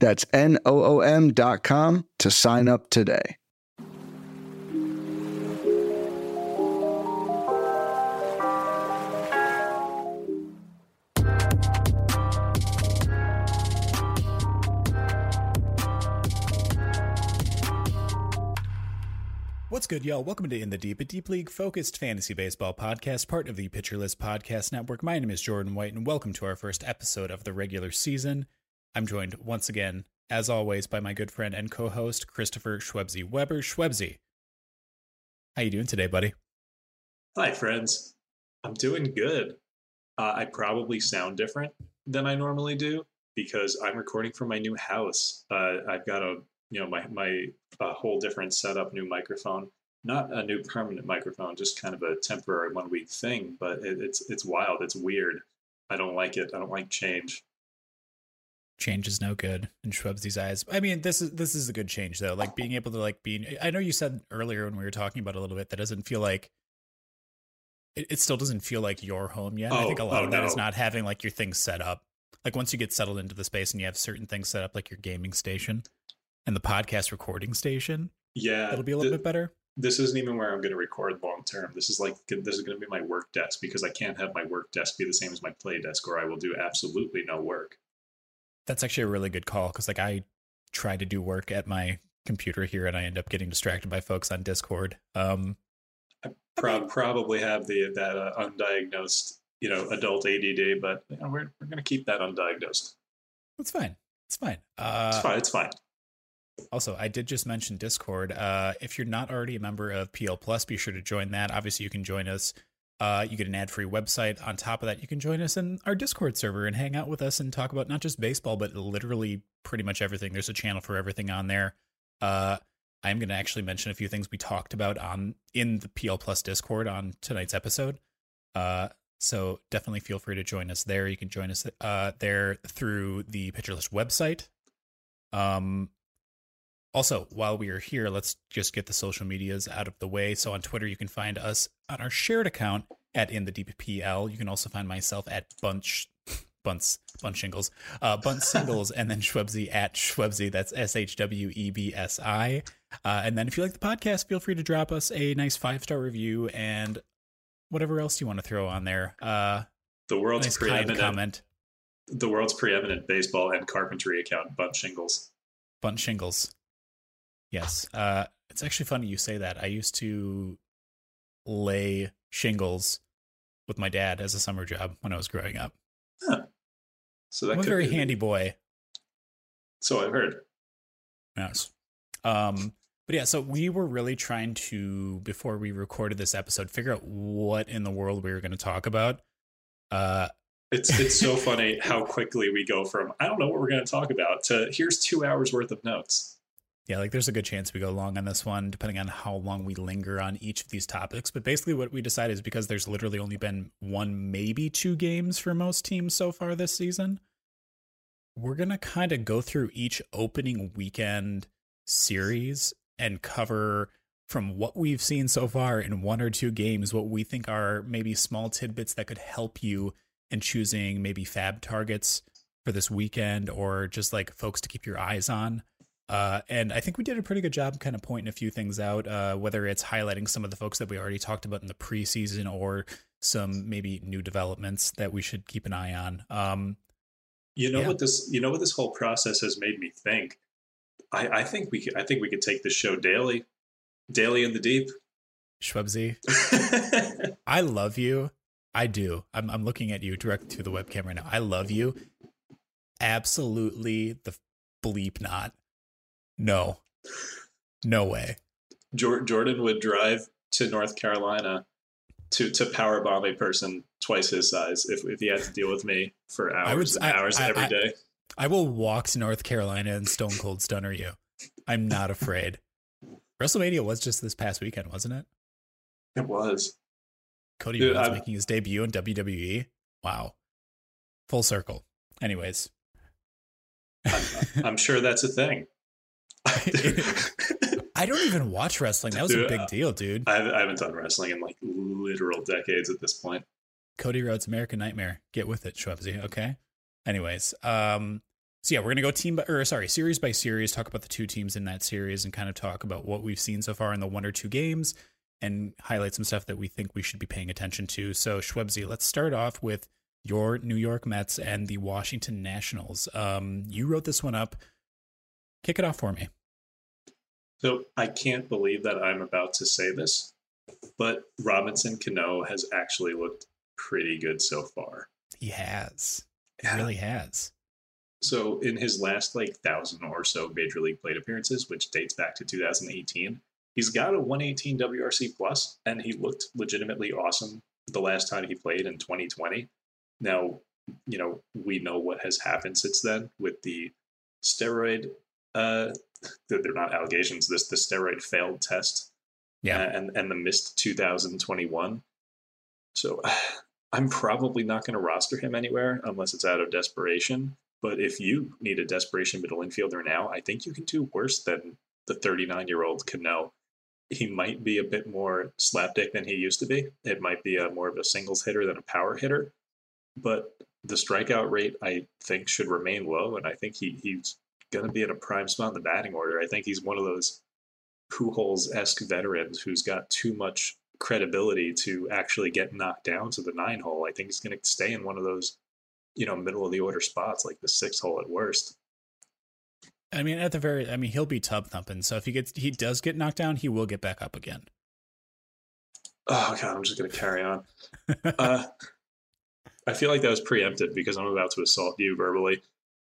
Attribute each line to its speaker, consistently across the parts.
Speaker 1: That's N-O-O-M dot com to sign up today.
Speaker 2: What's good, y'all? Welcome to In the Deep, a deep league focused fantasy baseball podcast, part of the Pitcher List Podcast Network. My name is Jordan White, and welcome to our first episode of the regular season. I'm joined once again, as always, by my good friend and co-host Christopher Shwebsi Weber. Shwebsi, how you doing today, buddy?
Speaker 3: Hi, friends. I'm doing good. Uh, I probably sound different than I normally do because I'm recording from my new house. Uh, I've got a you know my my a whole different setup, new microphone. Not a new permanent microphone, just kind of a temporary one week thing. But it, it's it's wild. It's weird. I don't like it. I don't like change.
Speaker 2: Change is no good in Shwebsi's eyes. I mean, this is this is a good change though. Like being able to like be. I know you said earlier when we were talking about a little bit that doesn't feel like it, it still doesn't feel like your home yet.
Speaker 3: Oh,
Speaker 2: I think a oh, lot
Speaker 3: oh,
Speaker 2: of that
Speaker 3: no.
Speaker 2: is not having like your things set up. Like once you get settled into the space and you have certain things set up, like your gaming station and the podcast recording station,
Speaker 3: Yeah,
Speaker 2: it'll be a little
Speaker 3: th-
Speaker 2: bit better.
Speaker 3: This isn't even where I'm going to record long term. This is like this is going to be my work desk because I can't have my work desk be the same as my play desk, or I will do absolutely no work.
Speaker 2: That's actually a really good call because like I try to do work at my computer here and I end up getting distracted by folks on Discord. Um,
Speaker 3: Pro- probably have the that uh, undiagnosed, you know, adult ADD, but you know, we're we're going to keep that undiagnosed.
Speaker 2: that's fine. It's fine. Uh,
Speaker 3: It's fine. It's fine.
Speaker 2: Also, I did just mention Discord. Uh, if you're not already a member of PL Plus, be sure to join that. Obviously, you can join us. Uh, you get an ad-free website. On top of that, you can join us in our Discord server and hang out with us and talk about not just baseball, but literally pretty much everything. There's a channel for everything on there. Uh, I'm going to actually mention a few things we talked about on in the PL Plus Discord on tonight's episode. Uh, so definitely feel free to join us there. You can join us uh, there through the Pitcher List website. Um, also, while we are here, let's just get the social medias out of the way. So on Twitter, you can find us on our shared account at in the DPPL. You can also find myself at bunch bunts bunch shingles uh bunt singles and then shwebsi at shwebsi that's s-h-w-e-b-s-i uh, and then if you like the podcast feel free to drop us a nice five star review and whatever else you want to throw on there uh
Speaker 3: The world's
Speaker 2: nice
Speaker 3: preeminent,
Speaker 2: comment
Speaker 3: the world's preeminent baseball and carpentry account, Bunt Shingles.
Speaker 2: bunt shingles yes uh it's actually funny you say that i used to lay shingles with my dad as a summer job when i was growing up
Speaker 3: So that
Speaker 2: i'm a very
Speaker 3: be-
Speaker 2: handy boy
Speaker 3: So I've heard.
Speaker 2: Yes. Um, but yeah, so we were really trying to, before we recorded this episode, figure out what in the world we were going to talk about. Uh,
Speaker 3: It's it's so funny how quickly we go from I don't know what we're going to talk about to here's two hours worth of notes.
Speaker 2: Yeah, like there's a good chance we go long on this one, depending on how long we linger on each of these topics. But basically, what we decided is because there's literally only been one, maybe two games for most teams so far this season, we're going to kind of go through each opening weekend series and cover from what we've seen so far in one or two games what we think are maybe small tidbits that could help you in choosing maybe FAAB targets for this weekend or just like folks to keep your eyes on. Uh, and I think we did a pretty good job kind of pointing a few things out, uh, whether it's highlighting some of the folks that we already talked about in the preseason or some maybe new developments that we should keep an eye on. Um,
Speaker 3: You know
Speaker 2: Yeah.
Speaker 3: what this you know what this whole process has made me think. I, I think we could I think we could take this show daily. Daily in the deep.
Speaker 2: Schwebzy, I love you. I do. I'm, I'm looking at you directly to the webcam right now. I love you. Absolutely the bleep not. No. No way.
Speaker 3: Jordan would drive to North Carolina to to power bomb a person twice his size if, if he had to deal with me for
Speaker 2: would
Speaker 3: hours
Speaker 2: s-
Speaker 3: and
Speaker 2: I-
Speaker 3: hours
Speaker 2: I- I-
Speaker 3: day.
Speaker 2: I will walk to North Carolina and stone cold stunner you. I'm not afraid. WrestleMania was just this past weekend, wasn't it?
Speaker 3: It was.
Speaker 2: Cody
Speaker 3: Dude,
Speaker 2: Rhodes
Speaker 3: I'm-
Speaker 2: making his debut in WWE. Wow. Full circle. Anyways.
Speaker 3: I'm sure that's a thing.
Speaker 2: I don't even watch wrestling. That was a big deal, dude.
Speaker 3: I haven't, I haven't done wrestling in like literal decades at this point.
Speaker 2: Cody Rhodes American Nightmare. Get with it, Shwebsi. Okay. Anyways, um, so yeah, we're gonna go team by or sorry, series by series, talk about the two teams in that series and kind of talk about what we've seen so far in the one or two games and highlight some stuff that we think we should be paying attention to. So Shwebsi, let's start off with your New York Mets and the Washington Nationals. Um, you wrote this one up. Kick it off for me.
Speaker 3: So I can't believe that I'm about to say this, but Robinson Cano has actually looked pretty good so far.
Speaker 2: He has. He really has.
Speaker 3: So in his last like thousand or so major league plate appearances, which dates back to 2018, he's got a 118 WRC plus, and he looked legitimately awesome the last time he played in 2020. Now, you know we know what has happened since then with the steroid. Uh, they're not allegations. This the steroid failed test
Speaker 2: Yeah.
Speaker 3: and and the missed 2021. So I'm probably not going to roster him anywhere unless it's out of desperation. But if you need a desperation middle infielder now, I think you can do worse than the 39 year old Cano. He might be a bit more slapdick than he used to be. It might be a more of a singles hitter than a power hitter. But the strikeout rate, I think, should remain low. And I think he, he's going to be in a prime spot in the batting order. I think he's one of those Pujols esque veterans who's got too much credibility to actually get knocked down to the nine hole. I think he's going to stay in one of those, you know, middle of the order spots, like the six hole at worst.
Speaker 2: I mean, at the very, I mean, he'll be tub thumping. So if he gets, he does get knocked down, he will get back up again.
Speaker 3: Oh god, I'm just going to carry on. Uh, I feel like that was preempted because I'm about to assault you verbally.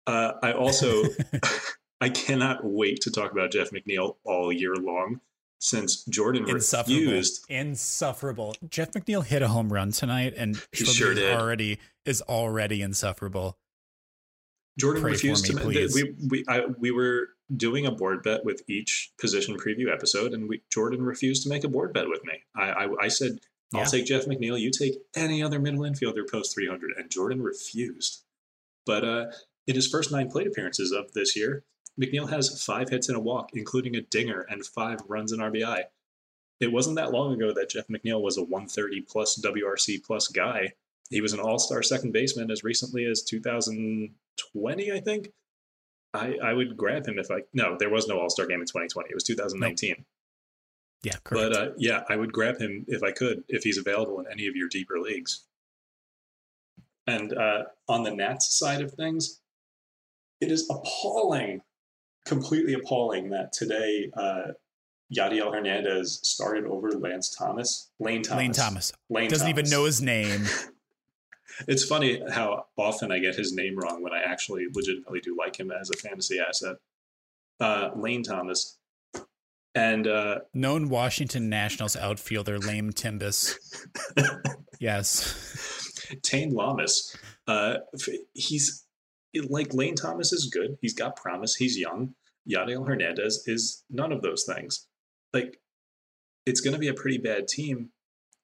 Speaker 3: Uh, I also I cannot wait to talk about Jeff McNeil all year long since Jordan
Speaker 2: Insufferable.
Speaker 3: refused.
Speaker 2: Insufferable. Jeff McNeil hit a home run tonight, and
Speaker 3: He sure did.
Speaker 2: already is already insufferable.
Speaker 3: Jordan
Speaker 2: Pray for
Speaker 3: refused
Speaker 2: me,
Speaker 3: to.
Speaker 2: please.
Speaker 3: We we I, we were doing a board bet with each position preview episode, and we Jordan refused to make a board bet with me. I I, I said I'll
Speaker 2: Yeah.
Speaker 3: take Jeff McNeil. You take any other middle infielder post 300, and Jordan refused. But uh, in his first nine plate appearances of this year, McNeil has five hits and a walk, including a dinger and five runs in RBI. It wasn't that long ago that Jeff McNeil was a 130 plus WRC plus guy. He was an all star second baseman as recently as 2020, I think. I, I would grab him if I. No, there was no all star game in 2020. It was 2019.
Speaker 2: Yeah, correct.
Speaker 3: But uh, yeah, I would grab him if I could, if he's available in any of your deeper leagues. And uh, on the Nats side of things, it is appalling, completely appalling that today uh, Yadiel Hernandez started over Lance Thomas, Lane Thomas.
Speaker 2: Lane Thomas
Speaker 3: Lane
Speaker 2: doesn't even know his name.
Speaker 3: It's funny how often I get his name wrong when I actually legitimately do like him as a fantasy asset. Uh, Lane Thomas. And uh,
Speaker 2: Known Washington Nationals outfielder Lame Timbus. Yes.
Speaker 3: Tane Lamas, uh, he's like Lane Thomas is good. He's got promise. He's young. Yadiel Hernandez is none of those things. Like, it's going to be a pretty bad team,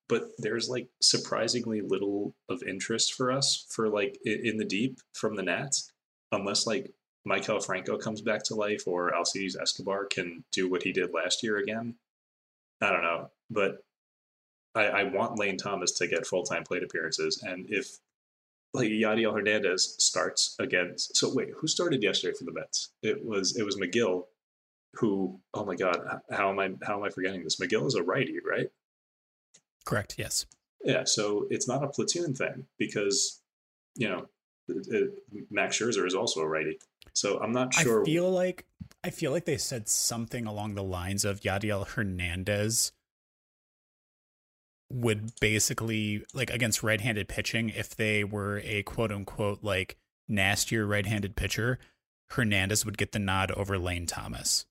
Speaker 3: but there's like surprisingly little of interest for us for like in the deep from the Nats, unless like Maikel Franco comes back to life or Alcides Escobar can do what he did last year again. I don't know, but I, I want Lane Thomas to get full time plate appearances, and if like Yadiel Hernandez starts against, so wait, who started yesterday for the Mets? It was it was Megill, who oh my god, how am I how am I forgetting this? Megill is a righty, right?
Speaker 2: Correct. Yes.
Speaker 3: Yeah, so it's not a platoon thing because you know it, it, Max Scherzer is also a righty. So I'm not sure.
Speaker 2: I feel like I feel like they said something along the lines of Yadiel Hernandez would basically like against right-handed pitching if they were a quote unquote like nastier right-handed pitcher, Hernandez would get the nod over Lane Thomas.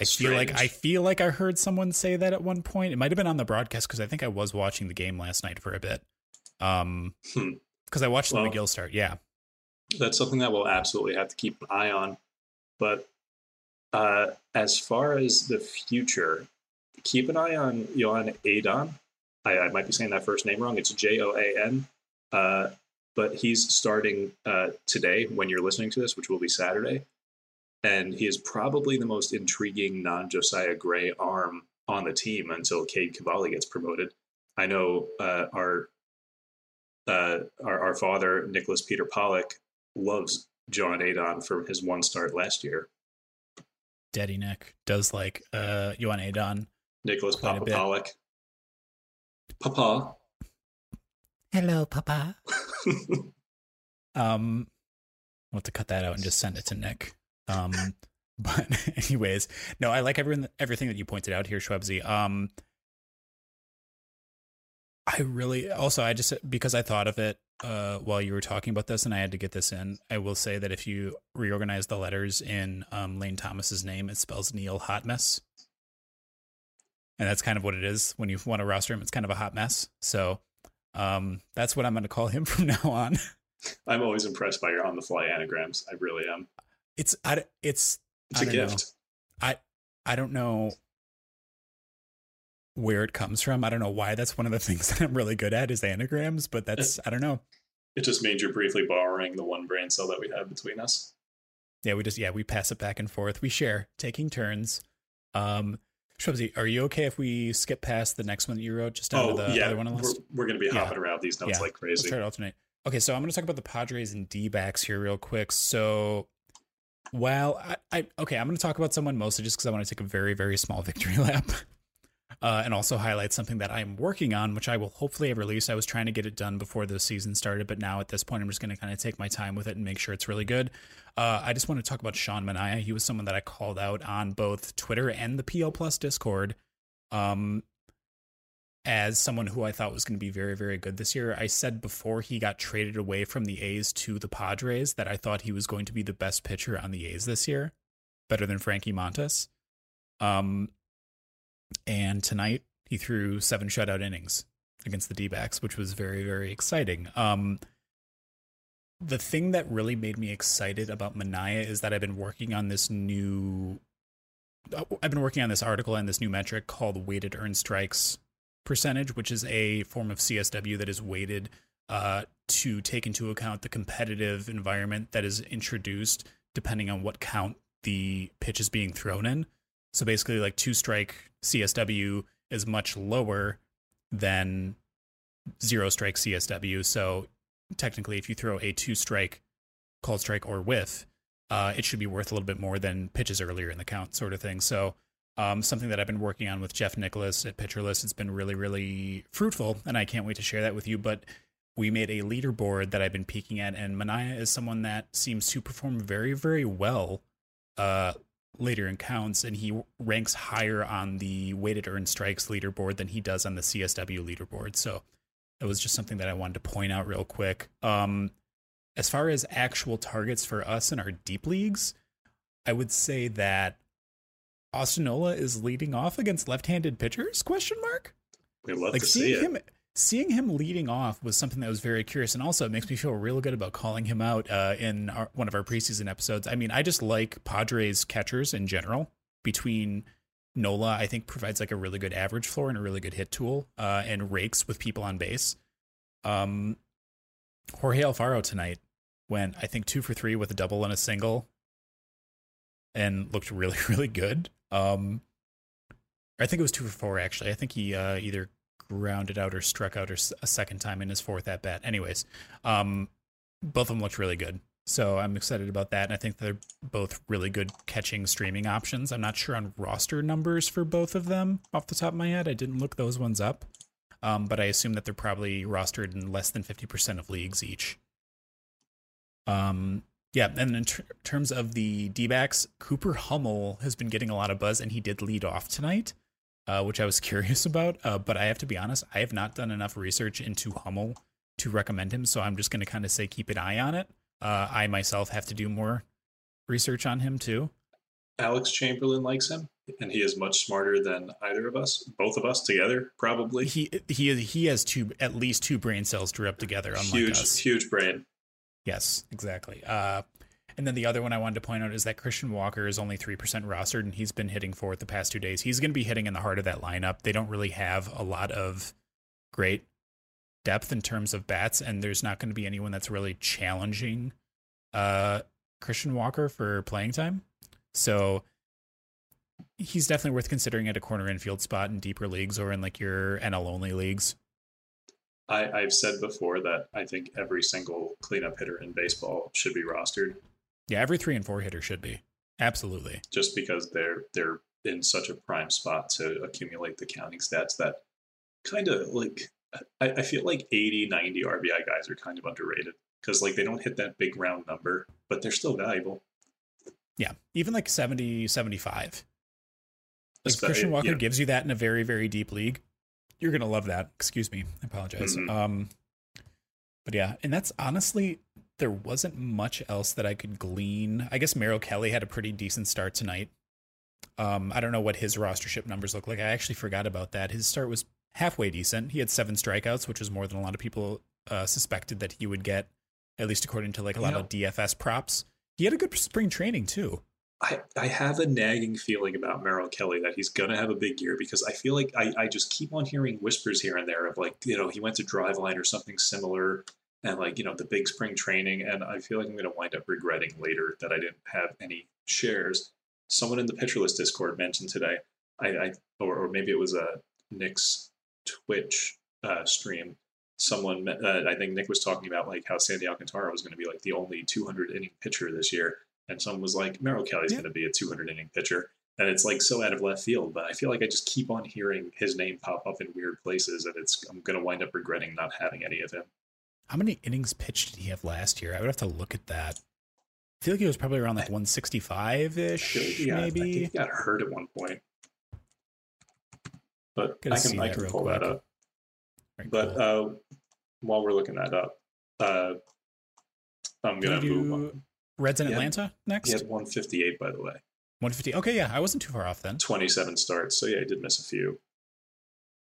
Speaker 2: I feel like I feel like I heard someone say that at one point. It might have been on the broadcast because I think I was watching the game last night for a bit. Um,
Speaker 3: Hmm.
Speaker 2: because I watched the
Speaker 3: Well,
Speaker 2: Megill start. Yeah,
Speaker 3: that's something that we'll absolutely have to keep an eye on. But Uh, as far as the future, keep an eye on Johan Adon. I, I might be saying that first name wrong. It's J O A N. Uh, but he's starting uh, today when you're listening to this, which will be Saturday. And he is probably the most intriguing non Josiah Gray arm on the team until Cade Cavalli gets promoted. I know uh, our, uh, our our father Nicholas Peter Pollack loves John Adon from his one start last year.
Speaker 2: Daddy Nick does like uh Johan Adon.
Speaker 3: Nicholas
Speaker 2: Quite
Speaker 3: Papa. Pollack. Papa.
Speaker 2: Hello, Papa. Um, I'll have to cut that out and just send it to Nick. Um, but anyways, no, I like everyone, everything that you pointed out here, Shwebsi. Um, I really also I just because I thought of it uh, while you were talking about this, and I had to get this in. I will say that if you reorganize the letters in um, Lane Thomas's name, it spells Neil Hot Mess, and that's kind of what it is when you want to roster him. It's kind of a hot mess. So um, that's what I'm going to call him from now on.
Speaker 3: I'm always impressed by your on the fly anagrams. I really am.
Speaker 2: It's I, it's
Speaker 3: It's
Speaker 2: I
Speaker 3: a
Speaker 2: don't know.
Speaker 3: gift.
Speaker 2: I don't know where it comes from. I don't know why that's one of the things that I'm really good at is anagrams, but that's I don't know.
Speaker 3: It just means you're briefly borrowing the one brain cell that we have between us.
Speaker 2: Yeah, we just yeah, we pass it back and forth. We share, taking turns. Um Shubsy, are you okay if we skip past the next one that you wrote just down
Speaker 3: Oh,
Speaker 2: to the
Speaker 3: yeah.
Speaker 2: other one on the
Speaker 3: We're, we're going to be
Speaker 2: Yeah.
Speaker 3: hopping around these notes
Speaker 2: Yeah.
Speaker 3: like
Speaker 2: Let's
Speaker 3: crazy.
Speaker 2: try to alternate. Okay, so I'm going to talk about the Padres and D backs here real quick. So, well, I, I okay, I'm going to talk about someone mostly just because I want to take a very, very small victory lap, uh, and also highlight something that I'm working on, which I will hopefully have released. I was trying to get it done before the season started, but now at this point, I'm just going to kind of take my time with it and make sure it's really good. Uh, I just want to talk about Sean Manaea. He was someone that I called out on both Twitter and the PL Plus Discord. Um, as someone who I thought was going to be very, very good this year. I said before he got traded away from the A's to the Padres that I thought he was going to be the best pitcher on the A's this year, better than Frankie Montas. Um, and tonight he threw seven shutout innings against the D which was very, very exciting. Um, the thing that really made me excited about Manaea is that I've been working on this new. uh, I've been working on this article and this new metric called weighted earned strikes percentage, which is a form of CSW that is weighted uh, to take into account the competitive environment that is introduced depending on what count the pitch is being thrown in. So basically, like two strike CSW is much lower than zero strike CSW. So technically, if you throw a two strike called strike or whiff, uh, it should be worth a little bit more than pitches earlier in the count, sort of thing. So um, something that I've been working on with Jeff Nicholas at Pitcher List. It's been really, really fruitful, and I can't wait to share that with you. But we made a leaderboard that I've been peeking at, and Manaea is someone that seems to perform very, very well uh, later in counts, and he ranks higher on the weighted earned strikes leaderboard than he does on the CSW leaderboard. So it was just something that I wanted to point out real quick. Um, as far as actual targets for us in our deep leagues, I would say that Austin Nola is leading off against left-handed pitchers? Question mark.
Speaker 3: We love
Speaker 2: Like
Speaker 3: to see
Speaker 2: seeing
Speaker 3: it.
Speaker 2: Seeing him leading off was something that was very curious, and also it makes me feel real good about calling him out uh, in our, one of our preseason episodes. I mean, I just like Padres catchers in general. Between Nola, I think provides like a really good average floor and a really good hit tool, uh, and rakes with people on base. Um, Jorge Alfaro tonight went, I think, two for three with a double and a single, and looked really, really good. Um, I think it was two for four actually. I think he uh, either grounded out or struck out or a second time in his fourth at bat. Anyways, um, both of them looked really good. So I'm excited about that, and I think they're both really good catching streaming options. I'm not sure on roster numbers for both of them off the top of my head. I didn't look those ones up, um, but I assume that they're probably rostered in less than 50% of leagues each. Um, yeah, and in ter- terms of the D Cooper Hummel has been getting a lot of buzz, and he did lead off tonight, uh, which I was curious about. Uh, but I have to be honest, I have not done enough research into Hummel to recommend him, so I'm just going to kind of say keep an eye on it. Uh, I myself have to do more research on him too.
Speaker 3: Alex Chamberlain likes him, and he is much smarter than either of us, both of us together, probably.
Speaker 2: He he he has two at least two brain cells to rub together, unlike
Speaker 3: huge,
Speaker 2: us.
Speaker 3: huge brain.
Speaker 2: Yes, exactly. Uh, And then the other one I wanted to point out is that Christian Walker is only 3% rostered and he's been hitting for it the past two days. He's going to be hitting in the heart of that lineup. They don't really have a lot of great depth in terms of bats, and there's not going to be anyone that's really challenging uh, Christian Walker for playing time. So he's definitely worth considering at a corner infield spot in deeper leagues or in like your NL only leagues.
Speaker 3: I, I've said before that I think every single cleanup hitter in baseball should be rostered.
Speaker 2: Yeah, every three and four hitter should be. Absolutely.
Speaker 3: Just because they're they're in such a prime spot to accumulate the counting stats that kind of like I, I feel like 80, 90 RBI guys are kind of underrated because like they don't hit that big round number, but they're still valuable.
Speaker 2: Yeah, even like 70, 75. Like Christian Walker yeah. gives you that in a very, very deep league. You're gonna love that. Excuse me, I apologize. Mm-hmm. Um, but yeah, and that's honestly there wasn't much else that I could glean. I guess Merrill Kelly had a pretty decent start tonight. Um, I don't know what his rostership numbers look like. I actually forgot about that. His start was halfway decent. He had seven strikeouts, which was more than a lot of people uh, suspected that he would get, at least according to like a lot of DFS props. He had a good spring training too.
Speaker 3: I, I have a nagging feeling about Merrill Kelly that he's going to have a big year because I feel like I, I just keep on hearing whispers here and there of like, you know, he went to Driveline or something similar and like, you know, the big spring training. And I feel like I'm going to wind up regretting later that I didn't have any shares. Someone in the Pitcher List Discord mentioned today, I, I or, or maybe it was a Nick's Twitch uh, stream. Someone, uh, I think Nick was talking about like how Sandy Alcantara was going to be like the only 200 inning pitcher this year and someone was like, Merrill Kelly's yeah. going to be a 200 inning pitcher. And it's like so out of left field, but I feel like I just keep on hearing his name pop up in weird places, and it's I'm going to wind up regretting not having any of him.
Speaker 2: How many innings pitched did he have last year? I would have to look at that. I feel like he was probably around like 165 ish, like maybe.
Speaker 3: I he got hurt at one point, but I can I can pull quick. that up. Right, but cool. uh, while we're looking that up, uh, I'm gonna move on.
Speaker 2: Reds in Atlanta next?
Speaker 3: He had 158, by the way.
Speaker 2: 150. Okay, yeah, I wasn't too far off then.
Speaker 3: 27 starts, so yeah, he did miss a few.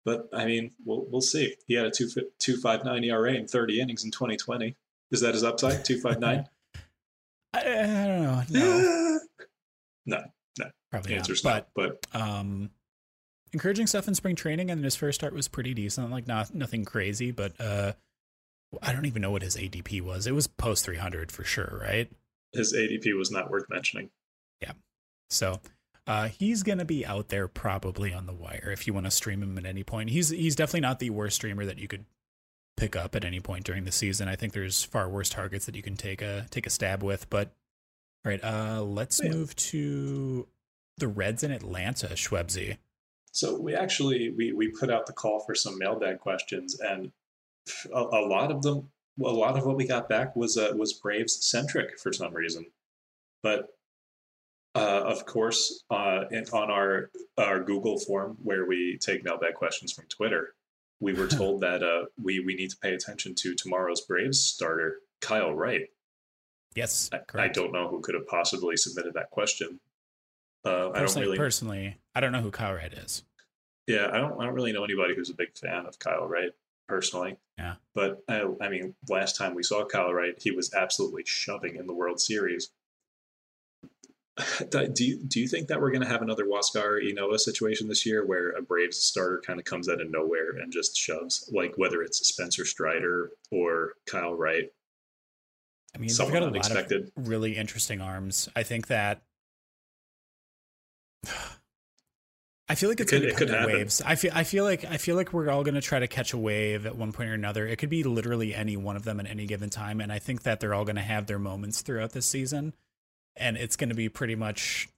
Speaker 3: But I mean, we'll we'll see. He had a 259 ERA in 30 innings in 2020. Is that his upside? 259?
Speaker 2: I, I, don't know. No.
Speaker 3: no, no.
Speaker 2: Probably the answer's not. But, but um, encouraging stuff in spring training, and his first start was pretty decent. Like not nothing crazy, but uh, I don't even know what his ADP was. It was post 300 for sure, right?
Speaker 3: his ADP was not worth mentioning.
Speaker 2: Yeah. So uh, he's gonna be out there probably on the wire if you want to stream him at any point. He's he's definitely not the worst streamer that you could pick up at any point during the season. I think there's far worse targets that you can take a take a stab with. But all right, uh, let's yeah. move to the Reds in Atlanta, Shwebsi.
Speaker 3: So we actually we we put out the call for some mailbag questions, and a, a lot of them a lot of what we got back was uh, was Braves centric for some reason, but uh, of course, uh, in, on our our Google form where we take mailbag questions from Twitter, we were told that uh, we we need to pay attention to tomorrow's Braves starter, Kyle Wright.
Speaker 2: Yes,
Speaker 3: I, I don't know who could have possibly submitted that question. Uh, I don't really
Speaker 2: personally. I don't know who Kyle Wright is.
Speaker 3: Yeah, I don't. I don't really know anybody who's a big fan of Kyle Wright personally.
Speaker 2: Yeah.
Speaker 3: But I, I mean, last time we saw Kyle Wright, he was absolutely shoving in the World Series. do you do you think that we're going to have another Huascar Ynoa situation this year, where a Braves starter kind of comes out of nowhere and just shoves, like whether it's Spencer Strider or Kyle Wright?
Speaker 2: I mean, they've got a unexpected. lot of really interesting arms. I think that I feel like it's it could, gonna come waves. I feel I feel like I feel like we're all gonna try to catch a wave at one point or another. It could be literally any one of them at any given time, and I think that they're all gonna have their moments throughout this season, and it's gonna be pretty much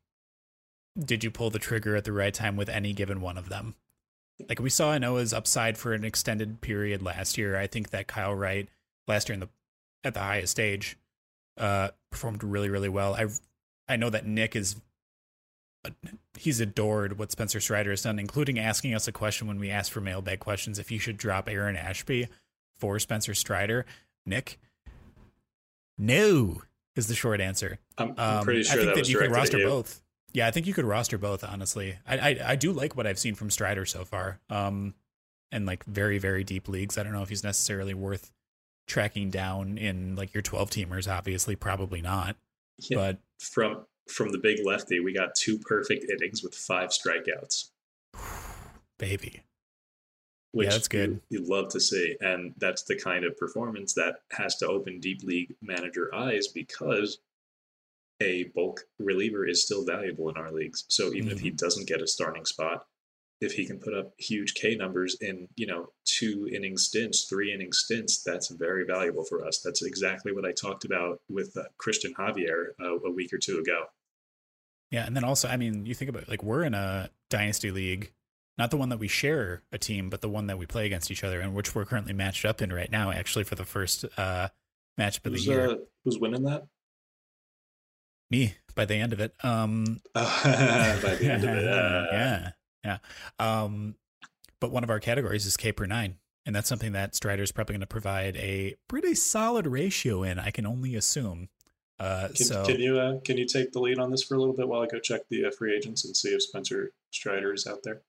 Speaker 2: did you pull the trigger at the right time with any given one of them? Like we saw Ynoa's upside for an extended period last year. I think that Kyle Wright last year in the at the highest stage uh performed really really well. I I know that Nick is he's adored what Spencer Strider has done, including asking us a question when we asked for mailbag questions if you should drop Aaron Ashby for Spencer Strider. Nick, no is the short answer.
Speaker 3: I'm, I'm pretty sure
Speaker 2: I think
Speaker 3: that,
Speaker 2: that you could roster you. both. Yeah, I think you could roster both. Honestly, I, I, I do like what I've seen from Strider so far. Um, and like very very deep leagues. I don't know if he's necessarily worth tracking down in like your 12 teamers. Obviously, probably not.
Speaker 3: Yeah.
Speaker 2: But
Speaker 3: From from the big lefty, we got two perfect innings with five strikeouts,
Speaker 2: baby,
Speaker 3: which
Speaker 2: that's good.
Speaker 3: You, you love to see, and that's the kind of performance that has to open deep league manager eyes because a bulk reliever is still valuable in our leagues. So even if he doesn't get a starting spot, if he can put up huge K numbers in, you know, two inning stints, three inning stints, that's very valuable for us. That's exactly what I talked about with uh, Cristian Javier uh, a week or two ago.
Speaker 2: yeah. And then also, I mean, you think about it, like we're in a dynasty league, not the one that we share a team, but the one that we play against each other, and which we're currently matched up in right now. Actually, for the first uh, matchup of the year,
Speaker 3: uh, who's winning that?
Speaker 2: me by the end of it. Um,
Speaker 3: By the end of it. uh,
Speaker 2: yeah, yeah. Um, but one of our categories is K per nine, and that's something that Strider's probably going to provide a pretty solid ratio in. I can only assume. Uh,
Speaker 3: Can,
Speaker 2: so
Speaker 3: can you uh, can you take the lead on this for a little bit while I go check the uh, free agents and see if Spencer Strider is out there?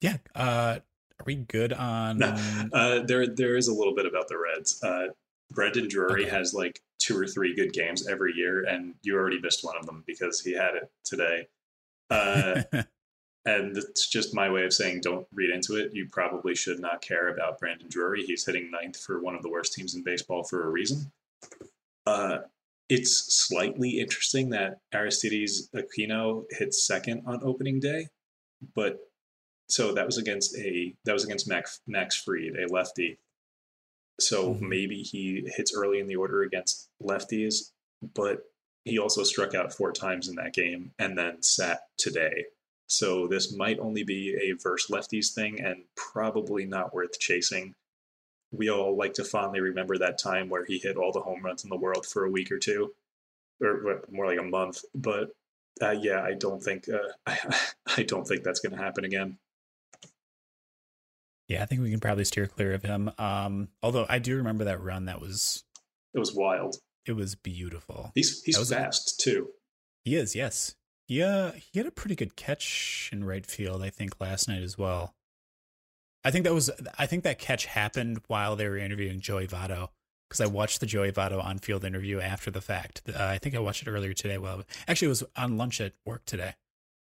Speaker 2: Yeah, uh, are we good on?
Speaker 3: No, uh, there there is a little bit about the Reds. Uh, Brandon Drury
Speaker 2: Okay.
Speaker 3: has like two or three good games every year, and you already missed one of them because he had it today. Uh, and it's just my way of saying don't read into it. You probably should not care about Brandon Drury. He's hitting ninth for one of the worst teams in baseball for a reason. Uh, it's slightly interesting that Aristides Aquino hit second on opening day, but so that was against a that was against Max Max Fried, a lefty. So
Speaker 2: Mhm.
Speaker 3: maybe he hits early in the order against lefties, but he also struck out four times in that game and then sat today. So this might only be a verse lefties thing and probably not worth chasing. We all like to fondly remember that time where he hit all the home runs in the world for a week or two, or more like a month. But uh, yeah, I don't think uh, I, I don't think that's going to happen again.
Speaker 2: Yeah, I think we can probably steer clear of him. Um, although I do remember that run. That was
Speaker 3: It was wild.
Speaker 2: it was beautiful.
Speaker 3: He's he's
Speaker 2: was a-
Speaker 3: fast too.
Speaker 2: He is, yes. He uh he had a pretty good catch in right field, I think, last night as well. I think that was I think that catch happened while they were interviewing Joey Votto because I watched the Joey Votto on field interview after the fact. Uh, I think I watched it earlier today. Well, actually, it was on lunch at work today.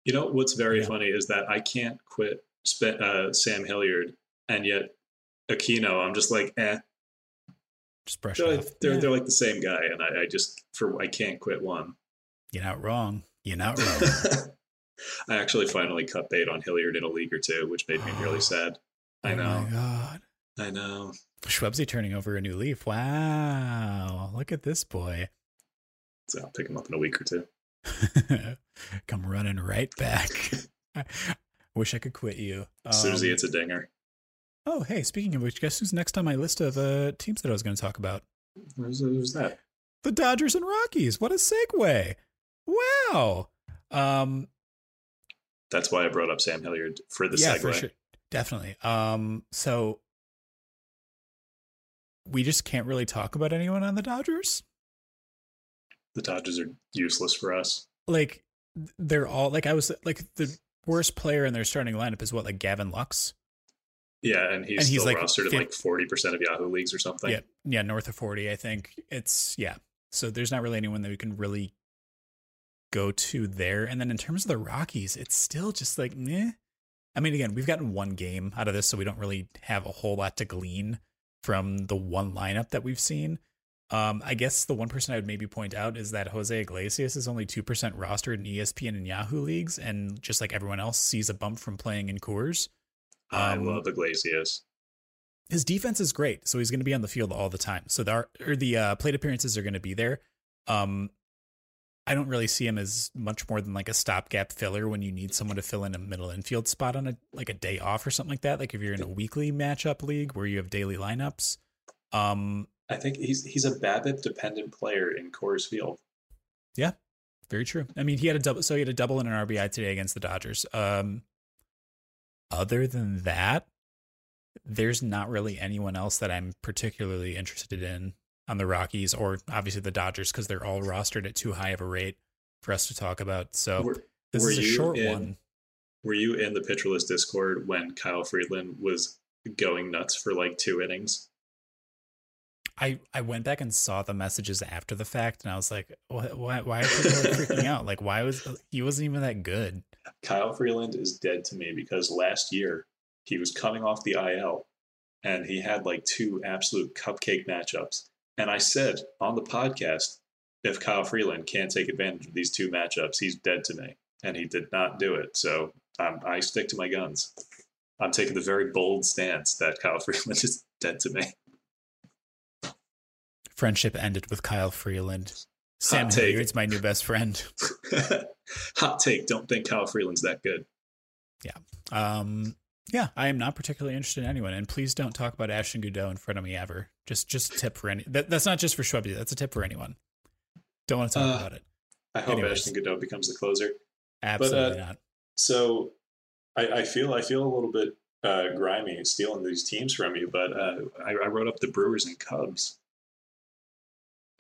Speaker 3: You know what's very
Speaker 2: Yeah.
Speaker 3: funny is that I can't quit Spe- uh, Sam Hilliard, and yet Aquino, I'm just like, eh.
Speaker 2: Just brush
Speaker 3: They're like,
Speaker 2: off.
Speaker 3: they're,
Speaker 2: Yeah.
Speaker 3: they're like the same guy, and I, I just for I can't quit one.
Speaker 2: You're not wrong. You're not wrong.
Speaker 3: I actually finally cut bait on Hilliard in a league or two, which made me really sad. I
Speaker 2: Oh
Speaker 3: know,
Speaker 2: my god.
Speaker 3: I know.
Speaker 2: Shwebsi turning over a new leaf. Wow. Look at this boy.
Speaker 3: So I'll pick him up in a week or two.
Speaker 2: Come running right back. I wish I could quit you.
Speaker 3: As soon as he
Speaker 2: Um,
Speaker 3: hits a dinger.
Speaker 2: Oh, hey, speaking of which, guess who's next on my list of uh, teams that I was going to talk about?
Speaker 3: Who's, who's that?
Speaker 2: The Dodgers and Rockies. What a segue. Wow. Um,
Speaker 3: That's why I brought up Sam Hilliard for the
Speaker 2: yeah,
Speaker 3: segue.
Speaker 2: for sure. Definitely. Um, so we just can't really talk about anyone on the Dodgers.
Speaker 3: The Dodgers are useless for us.
Speaker 2: Like, they're all, like, I was, like, the worst player in their starting lineup is what, like Gavin Lux?
Speaker 3: Yeah, and he's
Speaker 2: And he's
Speaker 3: still
Speaker 2: like
Speaker 3: rostered
Speaker 2: fif-
Speaker 3: like forty percent of Yahoo leagues or something.
Speaker 2: Yeah, yeah, north of forty, I think. It's yeah. So there's not really anyone that we can really go to there. And then in terms of the Rockies, it's still just like meh. I mean, again, we've gotten one game out of this, so we don't really have a whole lot to glean from the one lineup that we've seen. Um, I guess the one person I would maybe point out is that Jose Iglesias is only two percent rostered in ESPN and Yahoo leagues, and just like everyone else, sees a bump from playing in Coors.
Speaker 3: I
Speaker 2: Um,
Speaker 3: love Iglesias.
Speaker 2: his defense is great, so he's going to be on the field all the time. So the or the uh, plate appearances are going to be there. Um, I don't really see him as much more than like a stopgap filler when you need someone to fill in a middle infield spot on a like a day off or something like that. Like if you're in a weekly matchup league where you have daily lineups. Um,
Speaker 3: I think he's he's a BABIP dependent player in Coors Field.
Speaker 2: Yeah, very true. I mean, he had a double, so he had a double and an RBI today against the Dodgers. Um, other than that, there's not really anyone else that I'm particularly interested in on the Rockies or obviously the Dodgers because they're all rostered at too high of a rate for us to talk about. So
Speaker 3: Were,
Speaker 2: this
Speaker 3: were
Speaker 2: is a short
Speaker 3: in-
Speaker 2: one.
Speaker 3: were you in the Pitcher List Discord when Kyle Freeland was going nuts for like two innings?
Speaker 2: I I went back and saw the messages after the fact, and I was like, why why, why are people freaking out? Like, why was he wasn't even that good?
Speaker 3: Kyle Freeland is dead to me because last year he was coming off the IL and he had like two absolute cupcake matchups. And I said on the podcast, if Kyle Freeland can't take advantage of these two matchups, he's dead to me. And he did not do it. So um, I stick to my guns. I'm taking the very bold stance that Kyle Freeland is dead to me.
Speaker 2: Friendship ended with Kyle Freeland. Sam Hilliard's my new best friend.
Speaker 3: Hot take. Don't think Kyle Freeland's that good.
Speaker 2: Yeah. Um, yeah, I am not particularly interested in anyone, and please don't talk about Ashton Goudeau in front of me ever. Just, just a tip for any. That, that's not just for Schwebby. That's a tip for anyone. Don't want to talk uh, about it.
Speaker 3: I hope Anyways. Ashton Goudeau becomes the closer.
Speaker 2: Absolutely but, uh, not.
Speaker 3: So, I, I, feel I feel a little bit uh, grimy stealing these teams from you, but uh, I, I, wrote up the Brewers and Cubs,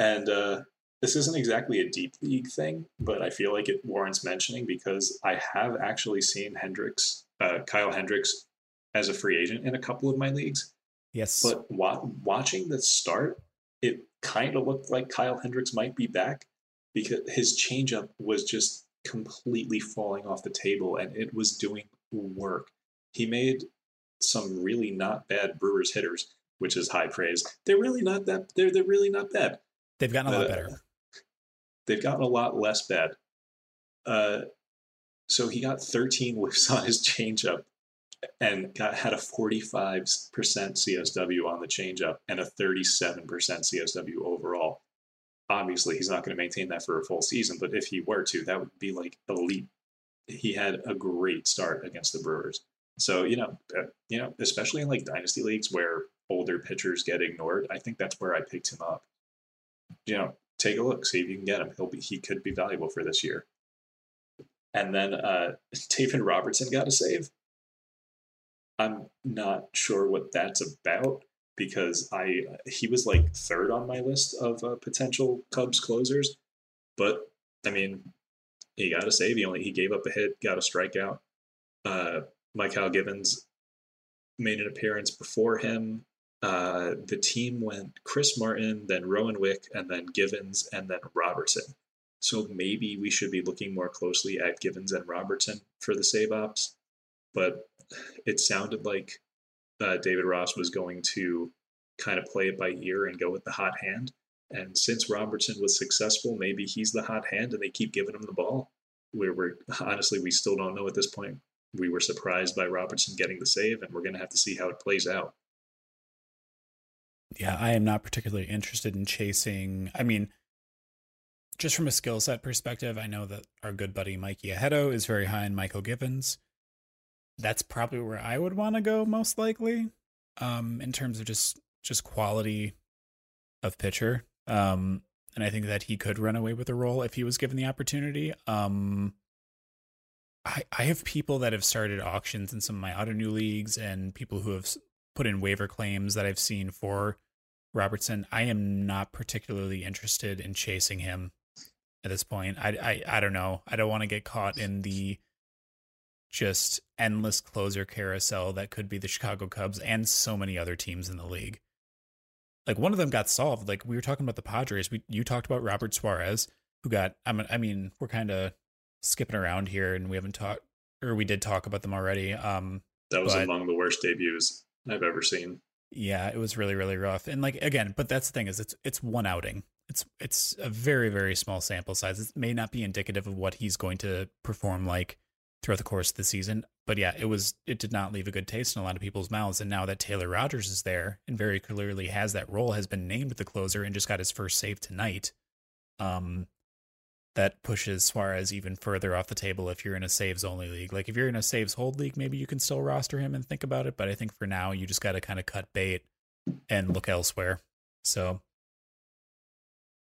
Speaker 3: and uh, this isn't exactly a deep league thing, but I feel like it warrants mentioning because I have actually seen Hendricks uh, Kyle Hendricks as a free agent in a couple of my leagues.
Speaker 2: Yes.
Speaker 3: But wa- watching the start, it kind of looked like Kyle Hendricks might be back because his changeup was just completely falling off the table and it was doing work. He made some really not bad Brewers hitters, which is high praise. They're really not that they're they're really not bad.
Speaker 2: They've gotten a lot uh, better.
Speaker 3: They've gotten a lot less bad. Uh, so he got 13 whiffs on his changeup and got had a 45% CSW on the changeup and a 37% CSW overall. Obviously, he's not going to maintain that for a full season, but if he were to, that would be like elite. He had a great start against the Brewers. So, you know, uh, you know, especially in like dynasty leagues where older pitchers get ignored, I think that's where I picked him up. You know, take a look, see if you can get him. He'll be he could be valuable for this year and then uh, David Robertson got a save. I'm not sure what that's about because I he was like third on my list of uh, potential Cubs closers, but I mean, he got a save. He only he gave up a hit, got a strikeout. Uh, Mychal Givens made an appearance before him. Uh, the team went Chris Martin, then Rowan Wick, and then Givens, and then Robertson. So maybe we should be looking more closely at Givens and Robertson for the save ops. But it sounded like uh, David Ross was going to kind of play it by ear and go with the hot hand. And since Robertson was successful, maybe he's the hot hand and they keep giving him the ball. Where we're honestly, we still don't know at this point. We were surprised by Robertson getting the save, and we're going to have to see how it plays out.
Speaker 2: Yeah, I am not particularly interested in chasing. I mean, just from a skill set perspective, I know that our good buddy Mikey Ahedo is very high in Mychal Givens. That's probably where I would want to go most likely, um, in terms of just just quality of pitcher. Um, and I think that he could run away with the role if he was given the opportunity. Um, I I have people that have started auctions in some of my Ottoneu leagues and people who have put in waiver claims that I've seen for Robertson. I am not particularly interested in chasing him at this point. I, I, I don't know. I don't want to get caught in the just endless closer carousel that could be the Chicago Cubs and so many other teams in the league. Like one of them got solved. Like we were talking about the Padres. We you talked about Robert Suarez, who got. I mean, I mean, we're kind of skipping around here, and we haven't talked, or we did talk about them already. Um,
Speaker 3: that was but, among the worst debuts I've ever seen.
Speaker 2: Yeah, it was really really rough. And like again, but that's the thing is it's it's one outing it's it's a very very small sample size. It may not be indicative of what he's going to perform like throughout the course of the season, but yeah, it was it did not leave a good taste in a lot of people's mouths. And now that Taylor Rogers is there and very clearly has that role, has been named the closer and just got his first save tonight. Um, that pushes Suarez even further off the table if you're in a saves only league. Like if you're in a saves hold league, maybe you can still roster him and think about it. But I think for now, you just got to kind of cut bait and look elsewhere. So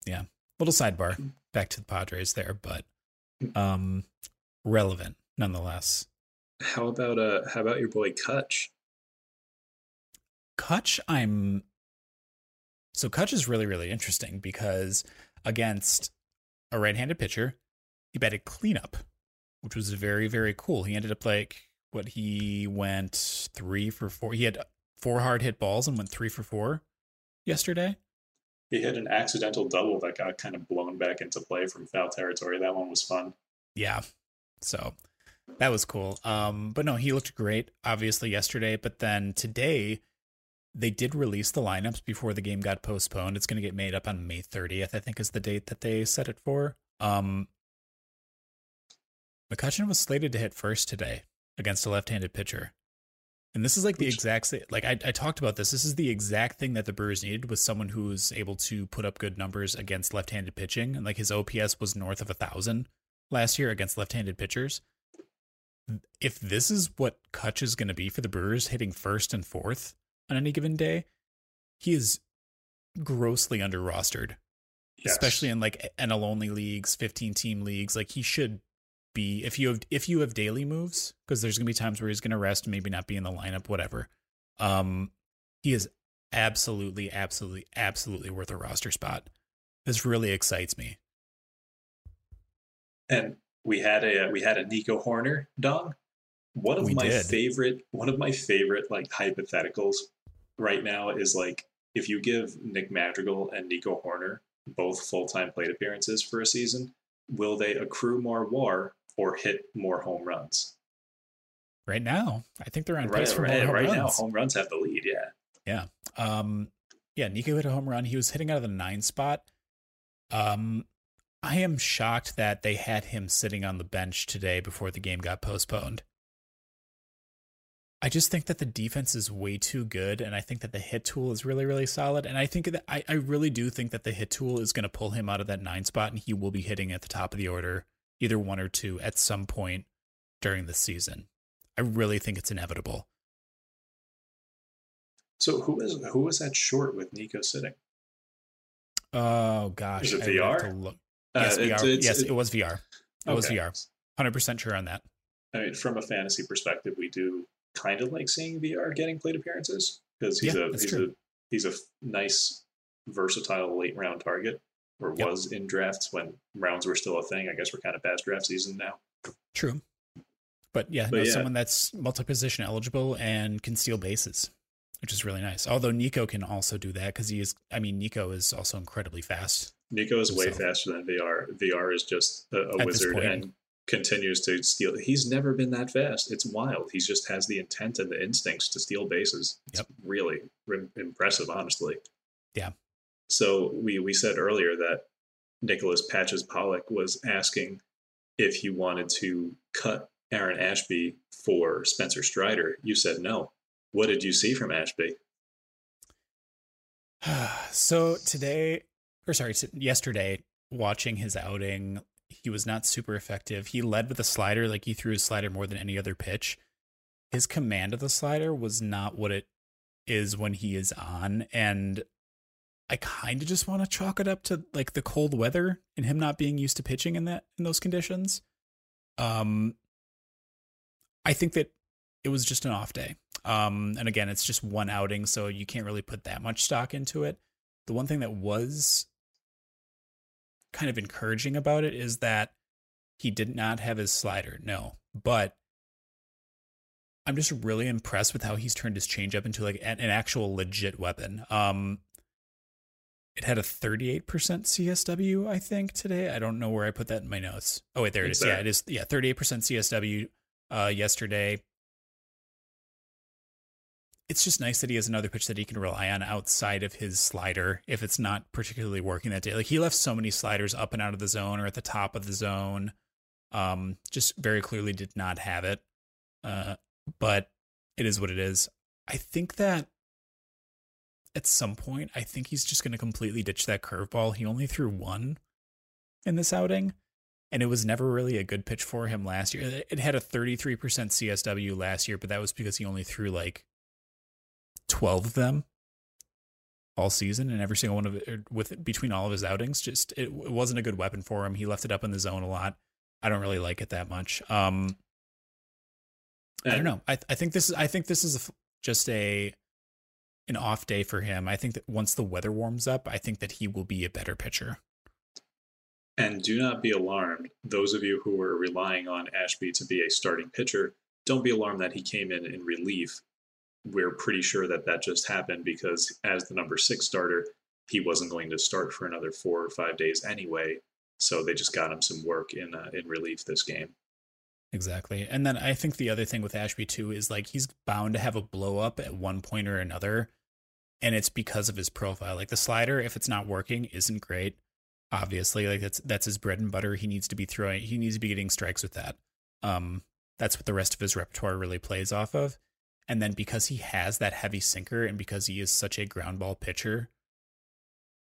Speaker 2: yeah. Little sidebar back to the Padres there, but um relevant nonetheless.
Speaker 3: How about uh how about your boy Cutch?
Speaker 2: Cutch, I'm so Cutch is really, really interesting because against a right-handed pitcher, he batted cleanup, which was very, very cool. He ended up like what he went three for four. He had four hard hit balls and went three for four yesterday.
Speaker 3: he hit an accidental double that got kind of blown back into play from foul territory. That one was fun.
Speaker 2: Yeah. So that was cool. Um, but no, he looked great, obviously, yesterday. But then today, they did release the lineups before the game got postponed. It's going to get made up on May 30th, I think, is the date that they set it for. Um, McCutchen was slated to hit first today against a left-handed pitcher. And this is like the exact same. Like I, I talked about this. This is the exact thing that the Brewers needed was someone who's able to put up good numbers against left-handed pitching. And like his OPS was north of a thousand last year against left-handed pitchers. If this is what Cutch is going to be for the Brewers, hitting first and fourth on any given day, he is grossly under rostered, yes. especially in like NL only leagues, 15 team leagues. Like he should be if you have if you have daily moves because there's gonna be times where he's gonna rest, maybe not be in the lineup, whatever. Um, he is absolutely, absolutely, absolutely worth a roster spot. This really excites me.
Speaker 3: And we had a we had a Nico Hoerner dog. One of we my did. favorite one of my favorite like hypotheticals right now is like if you give Nick Madrigal and Nico Hoerner both full time plate appearances for a season, will they accrue more WAR or hit more home runs.
Speaker 2: Right now, I think they're on
Speaker 3: right,
Speaker 2: pace for
Speaker 3: right,
Speaker 2: more home
Speaker 3: right
Speaker 2: runs.
Speaker 3: now. Home runs have the lead. Yeah.
Speaker 2: Yeah. Um, yeah. Nico hit a home run. He was hitting out of the nine spot. Um, I am shocked that they had him sitting on the bench today before the game got postponed. I just think that the defense is way too good, and I think that the hit tool is really, really solid. And I think that I, I really do think that the hit tool is going to pull him out of that nine spot, and he will be hitting at the top of the order either one or two at some point during the season. I really think it's inevitable.
Speaker 3: So who is who is that short with Nico sitting?
Speaker 2: Oh gosh,
Speaker 3: is it VR?
Speaker 2: Look. Yes, uh, VR. It's, it's, yes, it, it, was VR. It okay. was VR. Hundred percent sure on that.
Speaker 3: I mean, from a fantasy perspective, we do kind of like seeing VR getting plate appearances because he's yeah, a he's true. a he's a nice, versatile late round target or yep. was in drafts when rounds were still a thing. I guess we're kind of past draft season now.
Speaker 2: True. But yeah, but no, yeah. someone that's multi-position eligible and can steal bases, which is really nice. Although Nico can also do that because he is. I mean, Nico is also incredibly fast.
Speaker 3: Nico is way so, faster than VR. VR is just a, a wizard and continues to steal. He's never been that fast. It's wild. He just has the intent and the instincts to steal bases. It's yep. really impressive, honestly.
Speaker 2: Yeah.
Speaker 3: So we we said earlier that Nicholas Patches Pollack was asking if he wanted to cut Aaron Ashby for Spencer Strider. You said no. What did you see from Ashby?
Speaker 2: so today, or sorry, yesterday, watching his outing, he was not super effective. He led with a slider, like he threw his slider more than any other pitch. His command of the slider was not what it is when he is on, and I kind of just want to chalk it up to like the cold weather and him not being used to pitching in that in those conditions. Um, I think that it was just an off day. Um, and again, it's just one outing, so you can't really put that much stock into it. The one thing that was kind of encouraging about it is that he did not have his slider, no, but I'm just really impressed with how he's turned his changeup into like an, an actual legit weapon. Um, it had a 38% CSW, I think, today. I don't know where I put that in my notes. Oh, wait, there it is. Yeah, it is. Yeah, 38% CSW uh, yesterday. It's just nice that he has another pitch that he can rely on outside of his slider if it's not particularly working that day. Like he left so many sliders up and out of the zone or at the top of the zone. Um, just very clearly did not have it. Uh, but it is what it is. I think that at some point, I think he's just going to completely ditch that curveball. He only threw one in this outing, and it was never really a good pitch for him last year. It had a 33% CSW last year, but that was because he only threw like 12 of them all season and every single one of it er, with between all of his outings just it, it wasn't a good weapon for him he left it up in the zone a lot i don't really like it that much um i don't know i, I think this is i think this is a, just a an off day for him. I think that once the weather warms up, I think that he will be a better pitcher.
Speaker 3: And do not be alarmed. Those of you who were relying on Ashby to be a starting pitcher, don't be alarmed that he came in in relief. We're pretty sure that that just happened because as the number six starter, he wasn't going to start for another four or five days anyway. So they just got him some work in uh, in relief this game.
Speaker 2: Exactly. And then I think the other thing with Ashby too is like he's bound to have a blow up at one point or another. And it's because of his profile. Like the slider, if it's not working, isn't great. Obviously, like that's that's his bread and butter. He needs to be throwing he needs to be getting strikes with that. Um that's what the rest of his repertoire really plays off of. And then because he has that heavy sinker and because he is such a ground ball pitcher,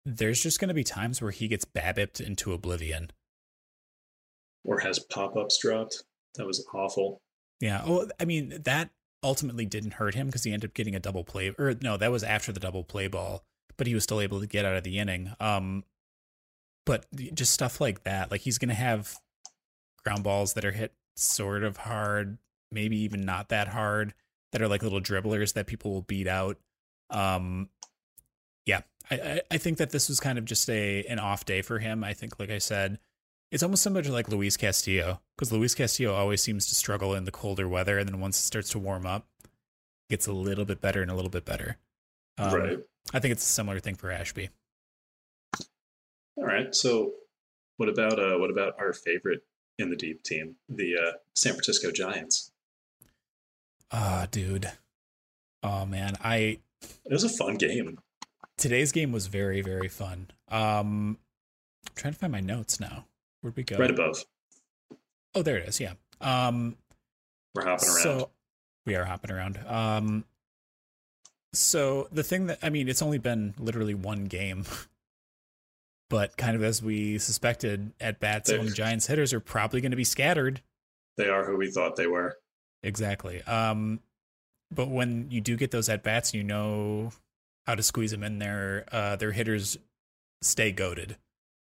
Speaker 2: there's just going to be times where he gets babbipped into oblivion.
Speaker 3: Or has pop ups dropped. That was awful.
Speaker 2: Yeah. Oh, I mean, that ultimately didn't hurt him because he ended up getting a double play. Or no, that was after the double play ball, but he was still able to get out of the inning. Um, but just stuff like that, like he's going to have ground balls that are hit sort of hard, maybe even not that hard, that are like little dribblers that people will beat out. Um, yeah, I, I think that this was kind of just a an off day for him. I think, like I said, it's almost similar to like Luis Castillo because Luis Castillo always seems to struggle in the colder weather, and then once it starts to warm up, it gets a little bit better and a little bit better.
Speaker 3: Um, right.
Speaker 2: I think it's a similar thing for Ashby.
Speaker 3: All right. So, what about uh, what about our favorite in the deep team, the uh, San Francisco Giants?
Speaker 2: Ah, uh, dude. Oh man, I.
Speaker 3: It was a fun game
Speaker 2: today's game was very very fun. Um, I'm trying to find my notes now. Where'd we go?
Speaker 3: Right above.
Speaker 2: Oh, there it is. Yeah. Um,
Speaker 3: we're hopping around. So
Speaker 2: we are hopping around. Um, so the thing that I mean, it's only been literally one game, but kind of as we suspected, at bats Giants hitters are probably going to be scattered.
Speaker 3: They are who we thought they were.
Speaker 2: Exactly. Um, but when you do get those at bats, you know how to squeeze them in there. Uh, their hitters stay goaded.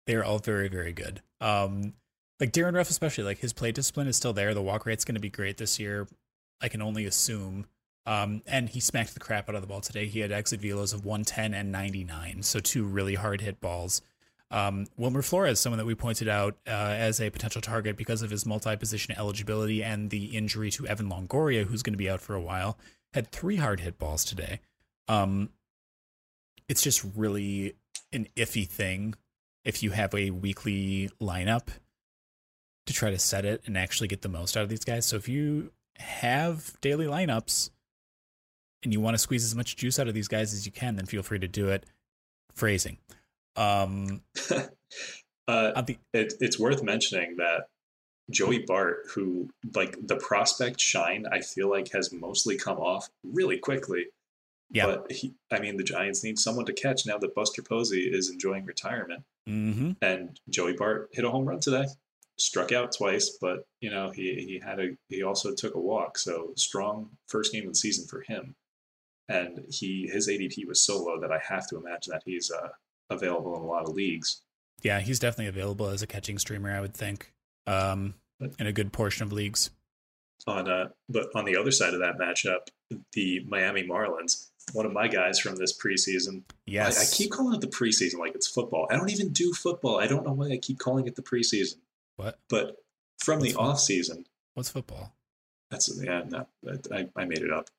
Speaker 2: They're all very, very good. Um, like Darin Ruf, especially, like his play discipline is still there. The walk rate's going to be great this year. I can only assume. Um, and he smacked the crap out of the ball today. He had exit velos of 110 and 99, so two really hard hit balls. Um, Wilmer Flores, someone that we pointed out uh, as a potential target because of his multi position eligibility and the injury to Evan Longoria, who's going to be out for a while, had three hard hit balls today. Um, it's just really an iffy thing if you have a weekly lineup to try to set it and actually get the most out of these guys. So if you have daily lineups and you want to squeeze as much juice out of these guys as you can, then feel free to do it. Phrasing. Um,
Speaker 3: uh, the- it, it's worth mentioning that Joey Bart, who like the prospect shine, I feel like has mostly come off really quickly. Yeah. But he, I mean, the Giants need someone to catch now that Buster Posey is enjoying retirement.
Speaker 2: Mm-hmm.
Speaker 3: And Joey Bart hit a home run today, struck out twice, but you know he he had a he also took a walk. So strong first game of the season for him. And he his ADP was so low that I have to imagine that he's uh, available in a lot of leagues.
Speaker 2: Yeah, he's definitely available as a catching streamer. I would think, um, in a good portion of leagues.
Speaker 3: On uh, but on the other side of that matchup, the Miami Marlins one of my guys from this preseason.
Speaker 2: Yes.
Speaker 3: I, I, keep calling it the preseason like it's football. I don't even do football. I don't know why I keep calling it the preseason.
Speaker 2: What?
Speaker 3: But from What's the football? off season.
Speaker 2: What's football?
Speaker 3: That's yeah, no, I, I made it up.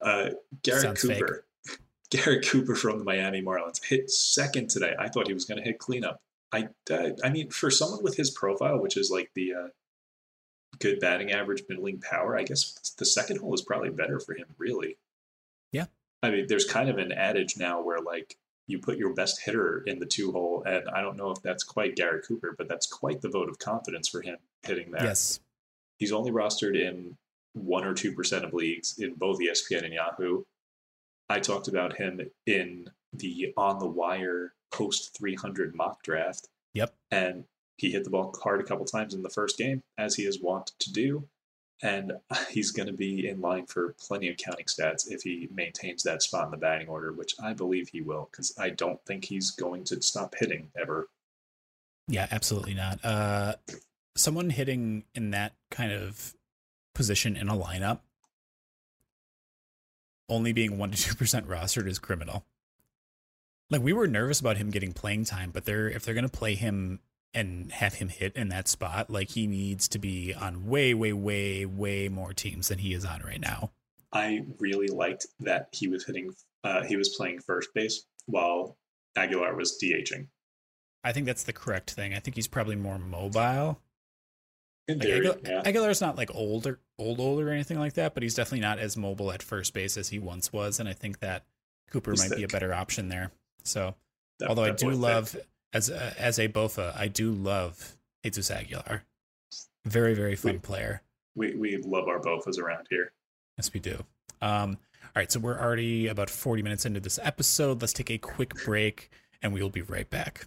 Speaker 3: Uh, Garrett Sounds Cooper. Fake. Garrett Cooper from the Miami Marlins hit second today. I thought he was going to hit cleanup. I, uh, I mean, for someone with his profile, which is like the uh, good batting average, middling power, I guess the second hole is probably better for him, really. Yeah. I mean, there's kind of an adage now where like you put your best hitter in the two hole, and I don't know if that's quite Garrett Cooper, but that's quite the vote of confidence for him hitting there.
Speaker 2: Yes,
Speaker 3: he's only rostered in one or two percent of leagues in both ESPN and Yahoo. I talked about him in the on the wire post 300 mock draft.
Speaker 2: Yep,
Speaker 3: and he hit the ball hard a couple times in the first game, as he is wont to do and he's going to be in line for plenty of counting stats if he maintains that spot in the batting order, which I believe he will, because I don't think he's going to stop hitting ever.
Speaker 2: Yeah, absolutely not. Uh, someone hitting in that kind of position in a lineup, only being one to two percent rostered is criminal. Like we were nervous about him getting playing time, but they're if they're going to play him and have him hit in that spot, like he needs to be on way, way, way, way more teams than he is on right now.
Speaker 3: I really liked that he was hitting, uh, he was playing first base while Aguilar was DHing.
Speaker 2: I think that's the correct thing. I think he's probably more mobile.
Speaker 3: In
Speaker 2: Like,
Speaker 3: theory,
Speaker 2: Aguilar,
Speaker 3: yeah.
Speaker 2: Aguilar's not like older, old, old or anything like that, but he's definitely not as mobile at first base as he once was, and I think that Cooper
Speaker 3: He's
Speaker 2: might be a better option there. So,
Speaker 3: That-
Speaker 2: although I do
Speaker 3: boy thick.
Speaker 2: love as a, as a Bofa, I do love Jesus Aguilar. Very very fun
Speaker 3: We-
Speaker 2: player.
Speaker 3: we we love our Bofas around here.
Speaker 2: Yes, we do. Um, all right, so we're already about 40 minutes into this episode. Let's take a quick break, and we will be right back.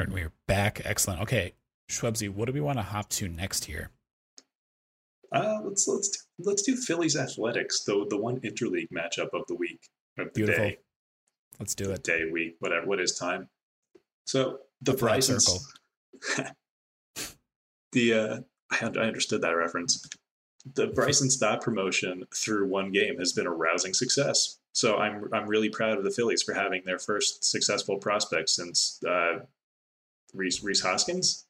Speaker 2: All right, we're back. Excellent. Okay, Shwebsi, what do we want to hop to next here?
Speaker 3: Uh, let's let's do, let's do Phillies Athletics, the the one interleague matchup of the week, of the
Speaker 2: Beautiful.
Speaker 3: day,
Speaker 2: Let's do it.
Speaker 3: day, week, whatever. What is time? So the Bryson
Speaker 2: circle.
Speaker 3: the uh, I, I understood that reference. The Bryson Stott promotion through one game has been a rousing success. So I'm I'm really proud of the Phillies for having their first successful prospect since uh, Rhys Rhys Hoskins.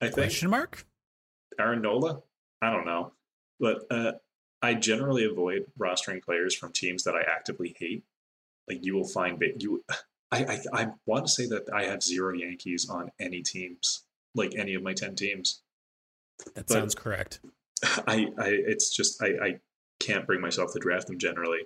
Speaker 3: I think
Speaker 2: Question mark?
Speaker 3: Aaron Nola. I don't know, but uh, I generally avoid rostering players from teams that I actively hate. Like you will find you. I, I I want to say that I have zero Yankees on any teams, like any of my ten teams.
Speaker 2: That
Speaker 3: But-
Speaker 2: sounds correct.
Speaker 3: I, I it's just I, I can't bring myself to draft them generally.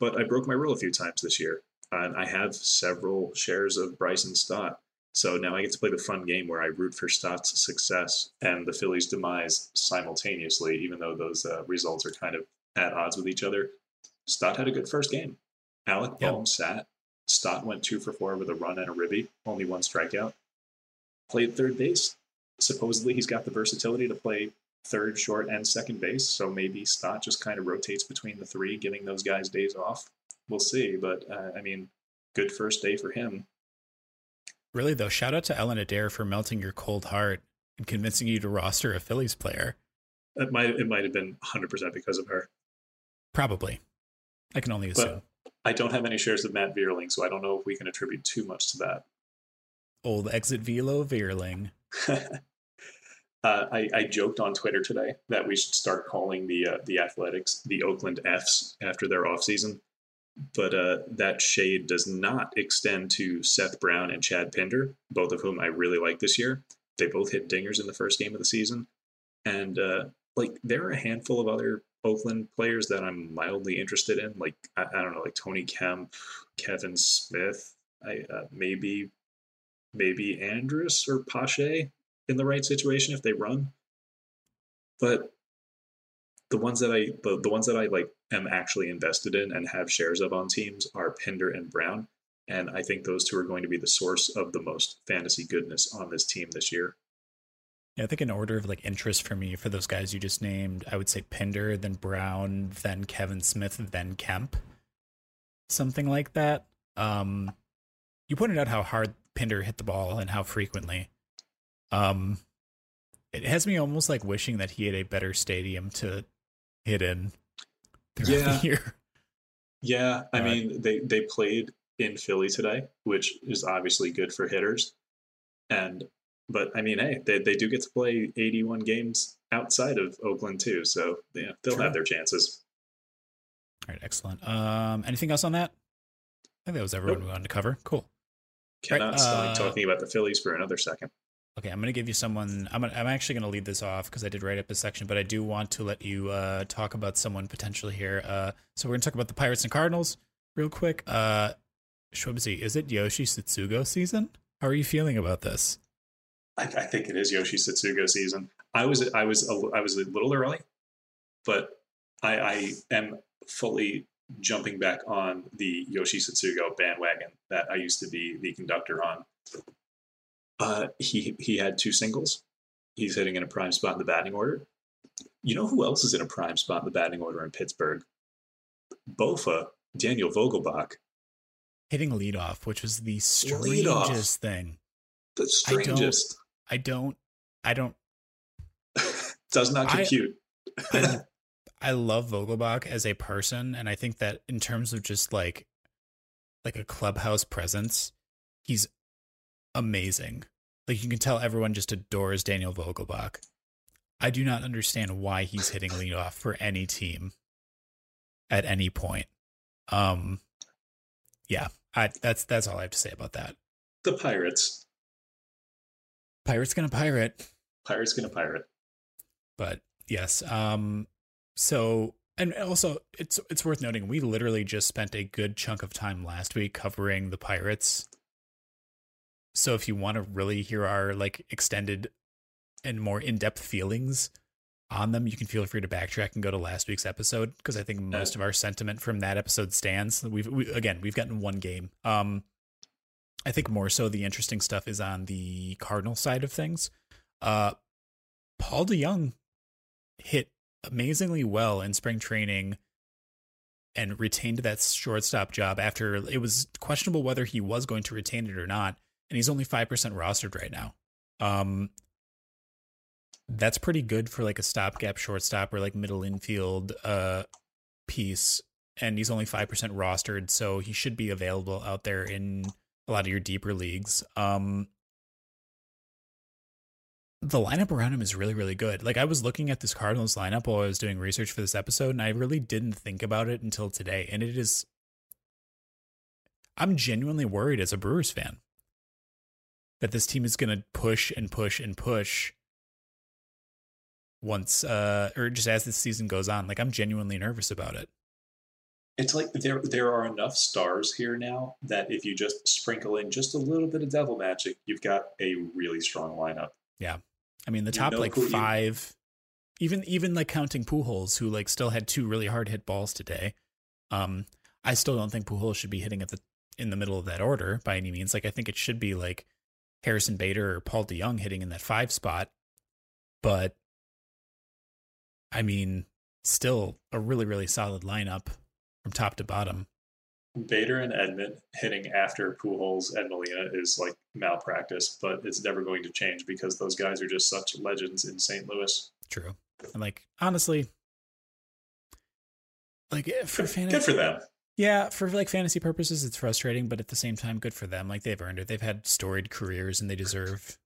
Speaker 3: But I broke my rule a few times this year, and I have several shares of Bryson Stott. So now I get to play the fun game where I root for Stott's success and the Phillies' demise simultaneously, even though those uh, results are kind of at odds with each other. Stott had a good first game. Alec. Boehm sat. Stott went two for four with a run and a ribby, only one strikeout. Played third base. Supposedly he's got the versatility to play third, short, and second base. So maybe Stott just kind of rotates between the three, giving those guys days off. We'll see. But uh, I mean, good first day for him.
Speaker 2: Really though, shout out to Ellen Adair for melting your cold heart and convincing you to roster a Phillies player.
Speaker 3: It might it might have been 100% because of her.
Speaker 2: Probably. I can only assume.
Speaker 3: But I don't have any shares of Matt Vierling, so I don't know if we can attribute too much to that.
Speaker 2: Old exit velo Vierling.
Speaker 3: uh, I, I joked on Twitter today that we should start calling the uh, the Athletics the Oakland Fs after their offseason. But uh, that shade does not extend to Seth Brown and Chad Pinder, both of whom I really like this year. They both hit dingers in the first game of the season, and uh, like there are a handful of other Oakland players that I'm mildly interested in. Like I, I don't know, like Tony Kemp, Kevin Smith, I uh, maybe maybe Andrus or Pache in the right situation if they run. But the ones that I the, the ones that I like am actually invested in and have shares of on teams are Pinder and Brown. And I think those two are going to be the source of the most fantasy goodness on this team this year.
Speaker 2: Yeah, I think in order of like interest for me for those guys you just named, I would say Pinder, then Brown, then Kevin Smith, then Kemp. Something like that. Um you pointed out how hard Pinder hit the ball and how frequently. Um it has me almost like wishing that he had a better stadium to hit in throughout
Speaker 3: Yeah. Yeah, I mean they they played in Philly today, which is obviously good for hitters. And but I mean, hey, they, they do get to play 81 games outside of Oakland too, so yeah, they'll have their chances.
Speaker 2: All right, excellent. Um anything else on that? I think that was everyone
Speaker 3: Nope.
Speaker 2: we wanted to cover. Cool.
Speaker 3: Cannot
Speaker 2: Right,
Speaker 3: stop
Speaker 2: uh,
Speaker 3: talking about the Phillies for another second.
Speaker 2: Okay, I'm gonna give you someone. I'm I'm actually gonna lead this off because I did write up a section, but I do want to let you uh, talk about someone potentially here. Uh, so we're gonna talk about the Pirates and Cardinals real quick. Uh, Shwebsi, is it Yoshi Tsutsugo season? How are you feeling about this?
Speaker 3: I, I think it is Yoshi Tsutsugo season. I was I was a, I was a little early, but I, I am fully jumping back on the Yoshi Tsutsugo bandwagon that I used to be the conductor on. Uh, he he had two singles. He's hitting in a prime spot in the batting order. You know who else is in a prime spot in the batting order in Pittsburgh? Bofa, Daniel Vogelbach.
Speaker 2: Hitting leadoff, which was the strangest
Speaker 3: Leadoff.
Speaker 2: thing.
Speaker 3: The strangest.
Speaker 2: I don't, I don't,
Speaker 3: Does not
Speaker 2: I-
Speaker 3: compute.
Speaker 2: I, I love Vogelbach as a person, and I think that in terms of just like, like a clubhouse presence, he's amazing. Like you can tell everyone just adores Daniel Vogelbach. I do not understand why he's hitting leadoff for any team at any point. Um, yeah, I that's that's all I have to say about that.
Speaker 3: the Pirates.
Speaker 2: Pirate's gonna pirate.
Speaker 3: Pirates gonna pirate.
Speaker 2: but yes um so and also it's it's worth noting we literally just spent a good chunk of time last week covering the pirates so if you want to really hear our like extended and more in-depth feelings on them you can feel free to backtrack and go to last week's episode because i think most of our sentiment from that episode stands. We've we, again we've gotten one game. Um i think more so the interesting stuff is on the cardinal side of things. Uh Paul DeJong hit amazingly well in spring training and retained that shortstop job after it was questionable whether he was going to retain it or not. And he's only 5% rostered right now. Um, that's pretty good for like a stopgap shortstop or like middle infield uh, piece. And he's only 5% rostered. So he should be available out there in a lot of your deeper leagues. Um, the lineup around him is really, really good. Like I was looking at this Cardinals lineup while I was doing research for this episode, and I really didn't think about it until today. And it is I'm genuinely worried as a Brewers fan that this team is gonna push and push and push once uh or just as this season goes on. Like I'm genuinely nervous about it.
Speaker 3: It's like there there are enough stars here now that if you just sprinkle in just a little bit of devil magic, you've got a really strong lineup.
Speaker 2: Yeah i mean, the
Speaker 3: You
Speaker 2: top
Speaker 3: know
Speaker 2: like
Speaker 3: who you-
Speaker 2: five, even even like counting Pujols, who like still had two really hard hit balls today. Um, I still don't think Pujols should be hitting at the in the middle of that order by any means. Like I think it should be like Harrison Bader or Paul DeJong hitting in that five spot. But I mean, still a really really solid lineup from top to bottom.
Speaker 3: Bader and Edman hitting after Pujols and Molina is like malpractice, but it's never going to change because those guys are just such legends in St. Louis.
Speaker 2: True. And like honestly, like eh, for
Speaker 3: Good,
Speaker 2: fantasy,
Speaker 3: good for them.
Speaker 2: Yeah, for like fantasy purposes, it's frustrating, but at the same time, good for them. Like they've earned it. They've had storied careers, and they deserve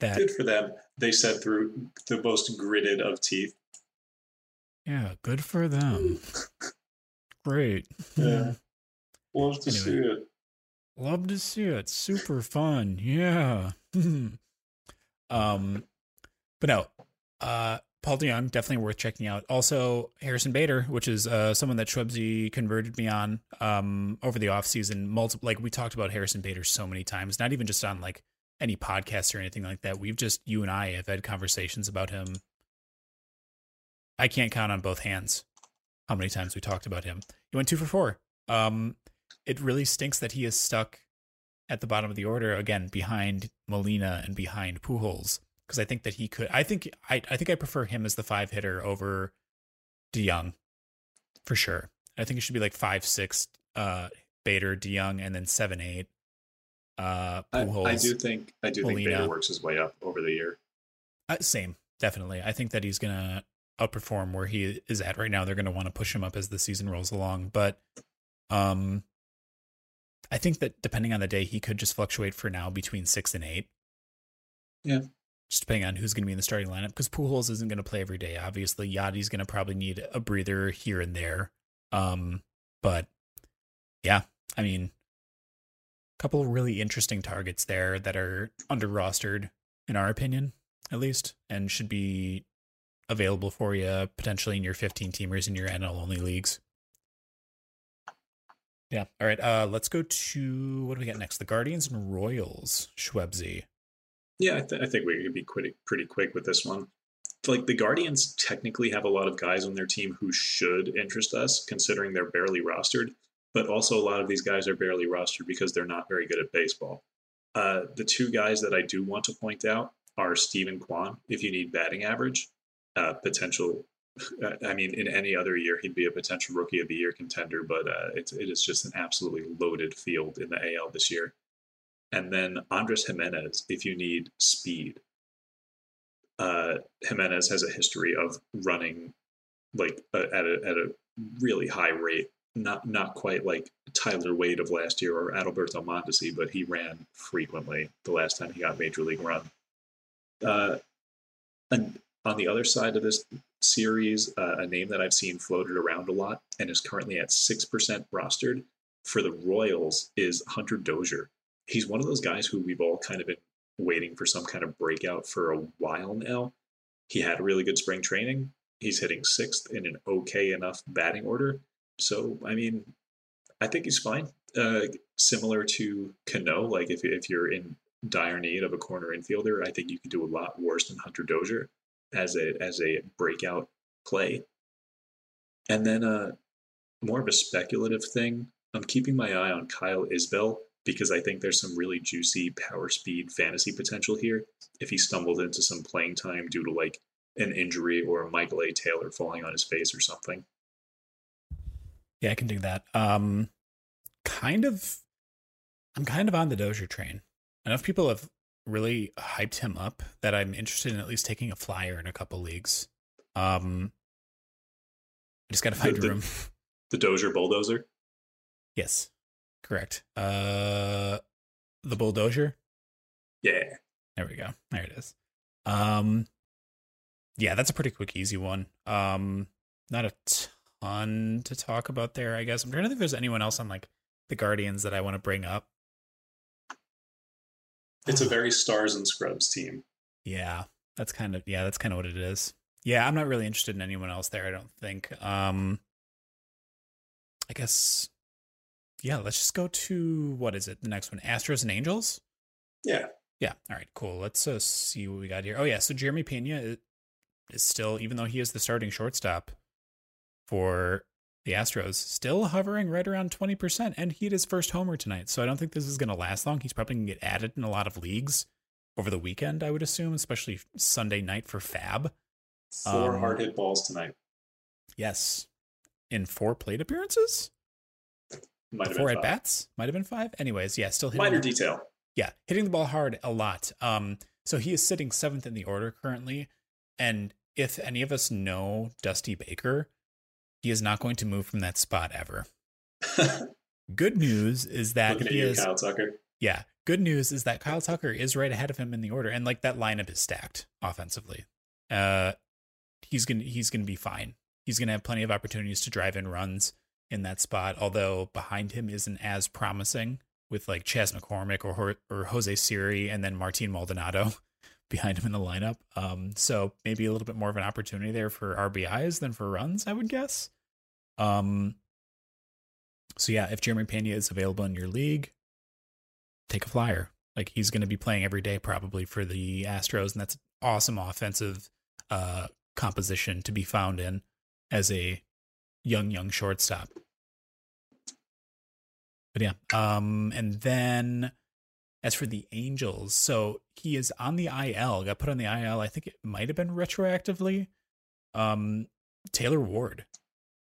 Speaker 2: that.
Speaker 3: Good for them. They said through the most gritted of teeth.
Speaker 2: Yeah, good for them. Great.
Speaker 3: Yeah. Love to
Speaker 2: Anyway.
Speaker 3: see it.
Speaker 2: Love to see it. Super fun. Yeah. um, but no, uh, Paul DeJong definitely worth checking out. Also, Harrison Bader, which is uh someone that Shwebsi converted me on um over the offseason. Multiple like we talked about Harrison Bader so many times, not even just on like any podcast or anything like that. We've just you and I have had conversations about him. I can't count on both hands how many times we talked about him. He went two for four. Um, it really stinks that he is stuck at the bottom of the order again behind Molina and behind Pujols because I think that he could. I think I I think I prefer him as the five hitter over DeJong for sure. I think it should be like five six uh Bader DeJong and then seven eight uh
Speaker 3: I,
Speaker 2: Pujols.
Speaker 3: I do think I do think. Bader works his way up over the year.
Speaker 2: Uh, same, definitely. I think that he's gonna outperform where he is at right now. They're gonna want to push him up as the season rolls along, but um, I think that depending on the day, he could just fluctuate for now between six and eight.
Speaker 3: Yeah.
Speaker 2: Just depending on who's gonna be in the starting lineup. Because Pujols isn't gonna play every day. Obviously, Yadi's gonna probably need a breather here and there. Um, but yeah, I mean, a couple really interesting targets there that are under rostered in our opinion at least, and should be available for you potentially in your 15 teamers in your NL only leagues. Yeah. All right. Uh, let's go to what do we got next? The Guardians and Royals. Shwebsi.
Speaker 3: Yeah, I, th- I think we could be pretty pretty quick with this one. Like the Guardians technically have a lot of guys on their team who should interest us, considering they're barely rostered. But also, a lot of these guys are barely rostered because they're not very good at baseball. Uh, the two guys that I do want to point out are Steven Kwan. If you need batting average, uh, potential. I mean, in any other year, he'd be a potential Rookie of the Year contender, but uh, it's it is just an absolutely loaded field in the AL this year. And then Andres Gimenez if you need speed. Uh, Gimenez has a history of running like uh, at a at a really high rate. Not not quite like Tyler Wade of last year or Adalberto Mondesi, but he ran frequently the last time he got major league run. Uh, and on the other side of this series, uh, a name that I've seen floated around a lot and is currently at six percent rostered for the Royals is Hunter Dozier. He's one of those guys who we've all kind of been waiting for some kind of breakout for a while now. He had a really good spring training. He's hitting sixth in an okay enough batting order. So, I mean, I think he's fine. Uh, similar to Cano, like if, if you're in dire need of a corner infielder, I think you could do a lot worse than Hunter Dozier as a as a breakout play. And then uh, more of a speculative thing. I'm keeping my eye on Kyle Isbel because I think there's some really juicy power speed fantasy potential here. If he stumbled into some playing time due to like an injury or Michael A. Taylor falling on his face or something.
Speaker 2: Yeah, I can do that. Um, kind of, I'm kind of on the Dozier train. Enough people have really hyped him up that I'm interested in at least taking a flyer in a couple leagues. Um, I just got to find
Speaker 3: the,
Speaker 2: room.
Speaker 3: The Dozier bulldozer.
Speaker 2: Yes. Correct. Uh, the bulldozer.
Speaker 3: Yeah.
Speaker 2: There we go. There it is. Um, yeah, that's a pretty quick, easy one. Um, not a ton to talk about there. I guess I'm trying to think if there's anyone else on like the Guardians that I want to bring up.
Speaker 3: It's a very stars and scrubs team.
Speaker 2: Yeah, that's kind of yeah, that's kind of what it is. Yeah, I'm not really interested in anyone else there. I don't think. Um, I guess yeah, let's just go to what is it? The next one, Astros and Angels.
Speaker 3: Yeah.
Speaker 2: Yeah. All right. Cool. Let's uh, see what we got here. Oh yeah. So Jeremy Pena is still, even though he is the starting shortstop for the Astros, still hovering right around twenty percent, and he had his first homer tonight. So I don't think this is going to last long. He's probably going to get added in a lot of leagues over the weekend. I would assume, especially Sunday night for FAAB.
Speaker 3: Four um, hard hit balls tonight.
Speaker 2: Yes, in four plate appearances.
Speaker 3: Might
Speaker 2: four at bats might have been five. Anyways, yeah, still
Speaker 3: hitting minor detail.
Speaker 2: Yeah, hitting the ball hard a lot. Um, so he is sitting seventh in the order currently, and if any of us know Dusty Baker, he is not going to move from that spot ever. good news is that
Speaker 3: he is Kyle Tucker.
Speaker 2: Yeah, good news is that Kyle Tucker is right ahead of him in the order, and like that lineup is stacked offensively. Uh, he's gonna he's gonna be fine. He's gonna have plenty of opportunities to drive in runs in that spot, although behind him isn't as promising with like Chas McCormick or or Jose Siri and then Martin Maldonado behind him in the lineup. Um, so maybe a little bit more of an opportunity there for RBIs than for runs, I would guess. Um, so yeah, if Jeremy Pena is available in your league, take a flyer. Like he's going to be playing every day probably for the Astros, and that's awesome offensive uh, composition to be found in as a young young shortstop. But yeah, um, and then as for the Angels, so he is on the IL. Got put on the IL. I think it might have been retroactively. Um, Taylor Ward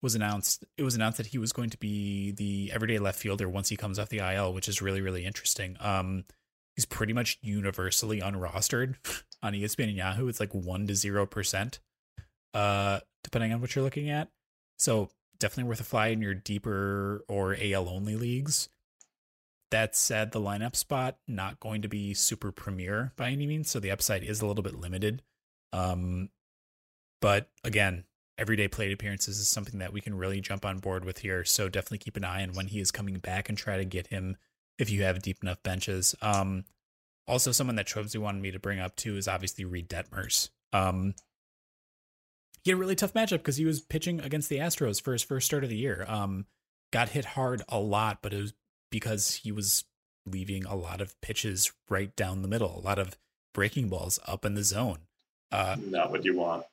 Speaker 2: was announced. It was announced that he was going to be the everyday left fielder once he comes off the IL, which is really really interesting. Um, he's pretty much universally unrostered on ESPN and Yahoo. It's like one to zero percent, uh, depending on what you're looking at. So definitely worth a fly in your deeper or AL only leagues. That said, the lineup spot not going to be super premier by any means, so the upside is a little bit limited. Um, but again, everyday plate appearances is something that we can really jump on board with here. So definitely keep an eye on when he is coming back and try to get him if you have deep enough benches. Um, also, someone that Shwebsi wanted me to bring up too is obviously Reid Detmers. Um, he had a really tough matchup because he was pitching against the Astros for his first start of the year. Um, got hit hard a lot, but it was because he was leaving a lot of pitches right down the middle, a lot of breaking balls up in the zone. Uh,
Speaker 3: Not what you want.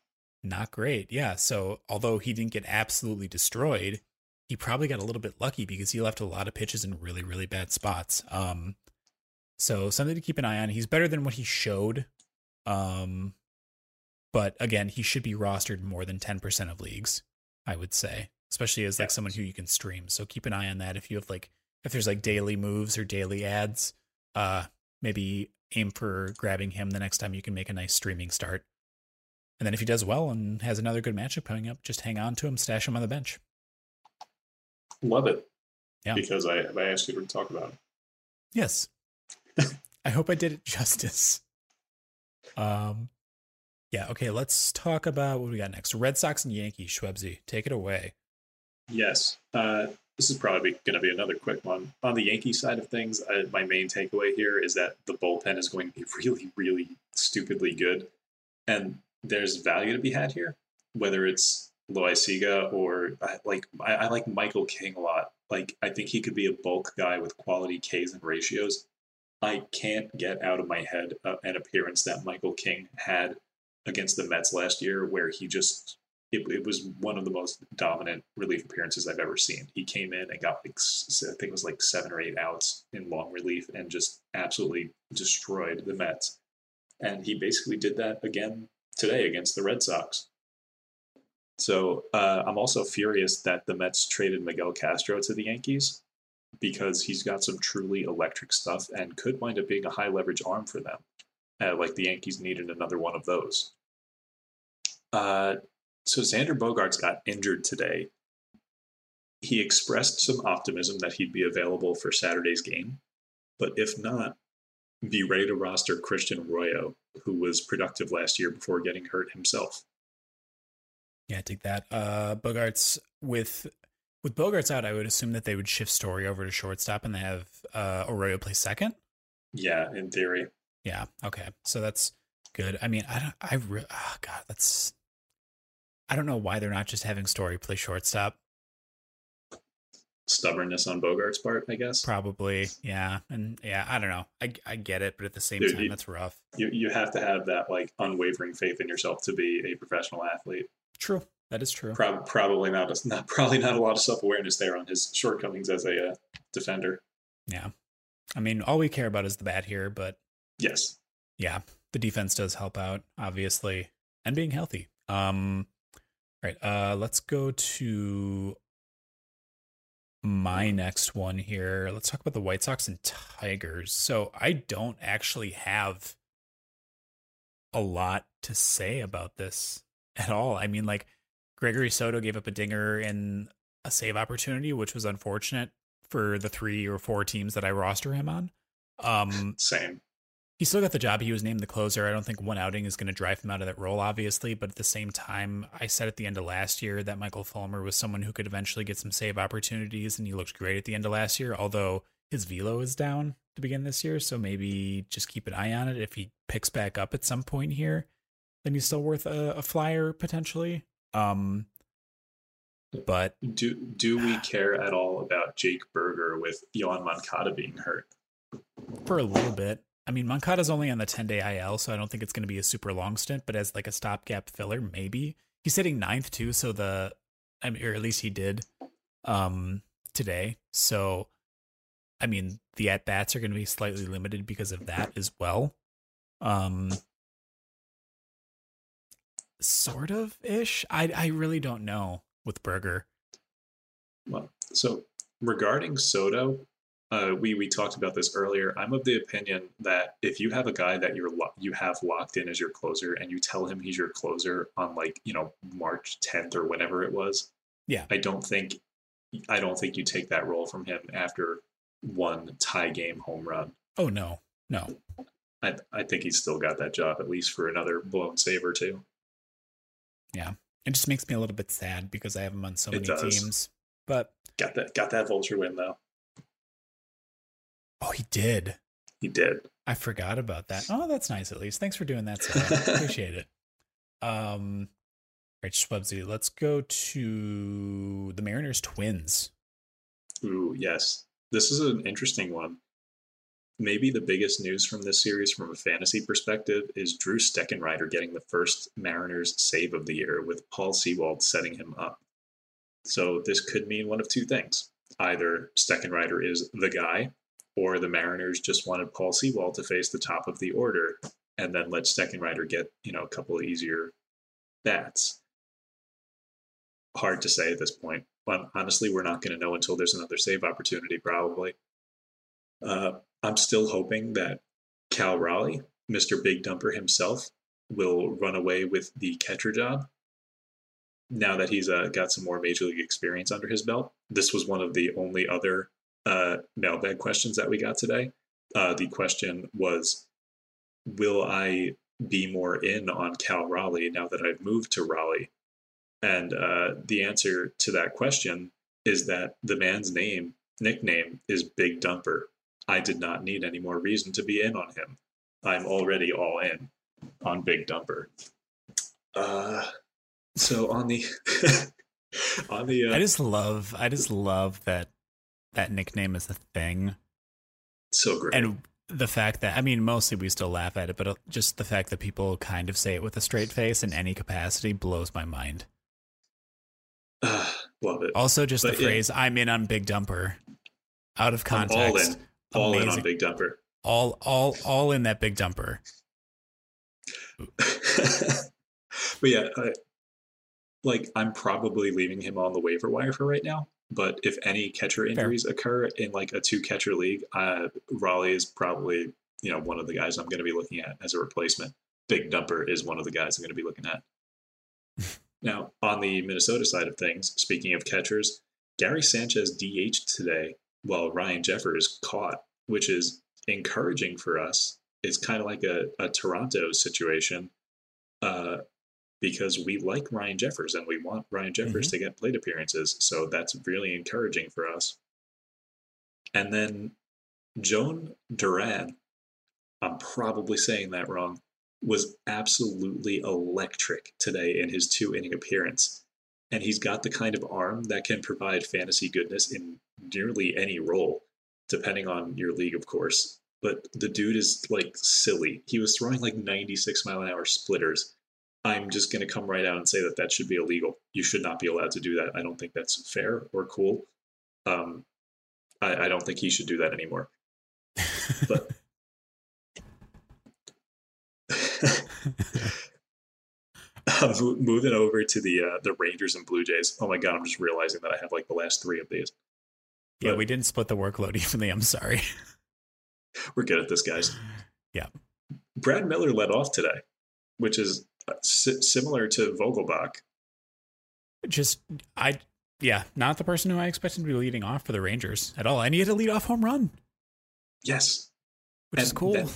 Speaker 2: not great. Yeah. So although he didn't get absolutely destroyed, he probably got a little bit lucky because he left a lot of pitches in really, really bad spots. Um, so something to keep an eye on. He's better than what he showed. Um, but again, he should be rostered more than 10% of leagues, I would say, especially as like
Speaker 3: Yes.
Speaker 2: someone who you can stream. So keep an eye on that. If you have like, if there's like daily moves or daily ads, uh, maybe aim for grabbing him the next time you can make a nice streaming start. And then if he does well and has another good matchup coming up, just hang on to him, stash him on the bench.
Speaker 3: Love it.
Speaker 2: Yeah.
Speaker 3: Because I, I asked you to talk about it.
Speaker 2: Yes. I hope I did it justice. Um yeah, okay, let's talk about what we got next. Red Sox and Yankees, Shwebsi. Take it away.
Speaker 3: Yes. Uh, this is probably going to be another quick one. On the Yankee side of things, uh, my main takeaway here is that the bullpen is going to be really, really stupidly good. And there's value to be had here, whether it's Loisiga or I, like I, I like Michael King a lot. Like I think he could be a bulk guy with quality Ks and ratios. I can't get out of my head uh, an appearance that Michael King had against the Mets last year, where he just it, it was one of the most dominant relief appearances I've ever seen. He came in and got like I think it was like seven or eight outs in long relief and just absolutely destroyed the Mets. And he basically did that again today against the Red Sox. So uh, I'm also furious that the Mets traded Miguel Castro to the Yankees because he's got some truly electric stuff and could wind up being a high leverage arm for them. Uh, like the Yankees needed another one of those. Uh, so Xander Bogaerts got injured today. He expressed some optimism that he'd be available for Saturday's game, but if not, be ready to roster Christian Arroyo, who was productive last year before getting hurt himself.
Speaker 2: Yeah, I take that. Uh Bogaerts with with Bogaerts out, I would assume that they would shift Story over to shortstop and they have uh Arroyo play second.
Speaker 3: Yeah, in theory.
Speaker 2: Yeah. Okay. So that's good. I mean, I don't. I re- oh God, that's. I don't know why they're not just having Story play shortstop.
Speaker 3: Stubbornness on Bogaerts' part, I guess.
Speaker 2: Probably. Yeah. And yeah, I don't know. I I get it, but at the same
Speaker 3: Dude,
Speaker 2: time,
Speaker 3: you-
Speaker 2: that's rough.
Speaker 3: You you have to have that like unwavering faith in yourself to be a professional athlete.
Speaker 2: True. That is true.
Speaker 3: Prob- probably not, a, not probably not a lot of self awareness there on his shortcomings as a uh, defender.
Speaker 2: Yeah. I mean, all we care about is the bat here, but
Speaker 3: Yes,
Speaker 2: yeah, the defense does help out, obviously, and being healthy. Um, all right, uh, let's go to my next one here. Let's talk about the White Sox and Tigers. So I don't actually have a lot to say about this at all. I mean, like Gregory Soto gave up a dinger in a save opportunity, which was unfortunate for the three or four teams that I roster him on. Um,
Speaker 3: same.
Speaker 2: He still got the job. He was named the closer. I don't think one outing is going to drive him out of that role, obviously. But at the same time, I said at the end of last year that Michael Fulmer was someone who could eventually get some save opportunities, and he looked great at the end of last year. Although his velo is down to begin this year, so maybe just keep an eye on it. If he picks back up at some point here, then he's still worth a, a flyer potentially. Um, but
Speaker 3: Do do we care at all about Jake Burger with Yoan Moncada being hurt?
Speaker 2: for a little bit. I mean, Moncada's only on the 10 day IL, so I don't think it's going to be a super long stint, but as like a stopgap filler, maybe. He's sitting ninth too, so the, I mean, or at least he did um today. So, I mean, the at bats are going to be slightly limited because of that as well. Um, sort of ish. I I really don't know with Burger.
Speaker 3: Well, so regarding Soto, uh, we we talked about this earlier. I'm of the opinion that if you have a guy that you're lo- you have locked in as your closer, and you tell him he's your closer on like you know March 10th or whenever it was,
Speaker 2: Yeah.
Speaker 3: I don't think I don't think you take that role from him after one tie game home run.
Speaker 2: Oh no, no,
Speaker 3: I I think he's still got that job at least for another blown save or two.
Speaker 2: Yeah, it just makes me a little bit sad because I have him on so
Speaker 3: It
Speaker 2: many
Speaker 3: does.
Speaker 2: teams. But
Speaker 3: Got that got that vulture win though.
Speaker 2: Oh, he did.
Speaker 3: He did.
Speaker 2: I forgot about that. Oh, that's nice at least. Thanks for doing that, Sarah. Appreciate it. Um, all right, Shwebsi, let's go to the Mariners Twins.
Speaker 3: Ooh, yes. This is an interesting one. Maybe the biggest news from this series from a fantasy perspective is Drew Steckenrider getting the first Mariners save of the year with Paul Sewald setting him up. So this could mean one of two things. Either Steckenrider is the guy, or the Mariners just wanted Paul Sewald to face the top of the order and then let Steckenrider get, you know, a couple of easier bats. Hard to say at this point. But honestly, we're not going to know until there's another save opportunity, probably. Uh, I'm still hoping that Cal Raleigh, Mr. Big Dumper himself, will run away with the catcher job now that he's uh, got some more major league experience under his belt. This was one of the only other uh, mailbag questions that we got today. Uh, the question was Will I be more in on Cal Raleigh now that I've moved to Raleigh? And uh, the answer to that question is that the man's name, nickname, is Big Dumper. I did not need any more reason to be in on him. I'm already all in on Big Dumper. Uh, so on the on the uh,
Speaker 2: I just love I just love that that nickname is a thing.
Speaker 3: So great.
Speaker 2: And the fact that I mean mostly we still laugh at it, but uh, just the fact that people kind of say it with a straight face in any capacity blows my mind.
Speaker 3: Uh, love it.
Speaker 2: Also just
Speaker 3: But
Speaker 2: the
Speaker 3: yeah.
Speaker 2: phrase I'm in on Big Dumper out of
Speaker 3: I'm
Speaker 2: context.
Speaker 3: all in. All in
Speaker 2: Amazing.
Speaker 3: on Big Dumper.
Speaker 2: all all all in that big dumper.
Speaker 3: but yeah, I, like I'm probably leaving him on the waiver wire for right now. But if any catcher injuries occur in like a two catcher league, uh, Raleigh is probably you know one of the guys I'm going to be looking at as a replacement. Big Dumper is one of the guys I'm going to be looking at. now on the Minnesota side of things, speaking of catchers, Gary Sanchez DH today while Ryan Jeffers caught, which is encouraging for us. It's kind of like a, a Toronto situation uh, because we like Ryan Jeffers and we want Ryan Jeffers mm-hmm. to get plate appearances. So that's really encouraging for us. And then Jhoan Duran, I'm probably saying that wrong, was absolutely electric today in his two inning appearance. And he's got the kind of arm that can provide fantasy goodness in nearly any role, depending on your league, of course. But the dude is like silly. He was throwing like 96 mile an hour splitters. I'm just going to come right out and say that that should be illegal. You should not be allowed to do that. I don't think that's fair or cool. Um, I, I don't think he should do that anymore. But uh, mo- moving over to the uh, the Rangers and Blue Jays. Oh my god, I'm just realizing that I have like the last three of these.
Speaker 2: Yeah, we didn't split the workload evenly. I'm sorry.
Speaker 3: We're good at this, guys.
Speaker 2: Yeah.
Speaker 3: Brad Miller led off today, which is si- similar to Vogelbach.
Speaker 2: Just I yeah, not the person who I expected to be leading off for the Rangers at all. And he had a lead off home run,
Speaker 3: Yes,
Speaker 2: which is cool.
Speaker 3: that-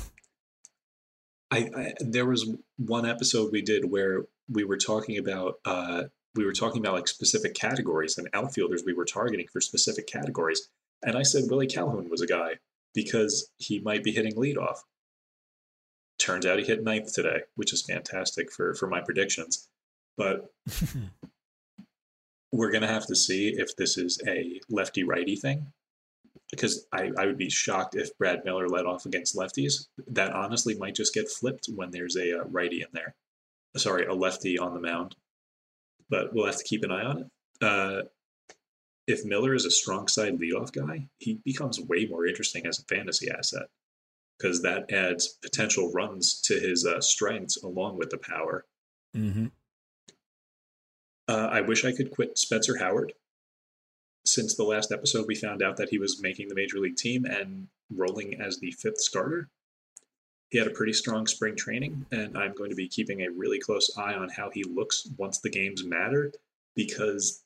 Speaker 3: I, I there was one episode we did where we were talking about uh, we were talking about like specific categories and outfielders we were targeting for specific categories, and I said Willie Calhoun was a guy because he might be hitting leadoff. Turns out he hit ninth today, which is fantastic for for my predictions. But we're gonna have to see if this is a lefty righty thing because I, I would be shocked if Brad Miller led off against lefties. That honestly might just get flipped when there's a uh, righty in there. Sorry, a lefty on the mound. But we'll have to keep an eye on it. Uh, if Miller is a strong side leadoff guy, he becomes way more interesting as a fantasy asset because that adds potential runs to his uh, strengths along with the power.
Speaker 2: hmm
Speaker 3: Uh, I wish I could quit Spencer Howard. Since the last episode, we found out that he was making the major league team and rolling as the fifth starter. He had a pretty strong spring training, and I'm going to be keeping a really close eye on how he looks once the games matter because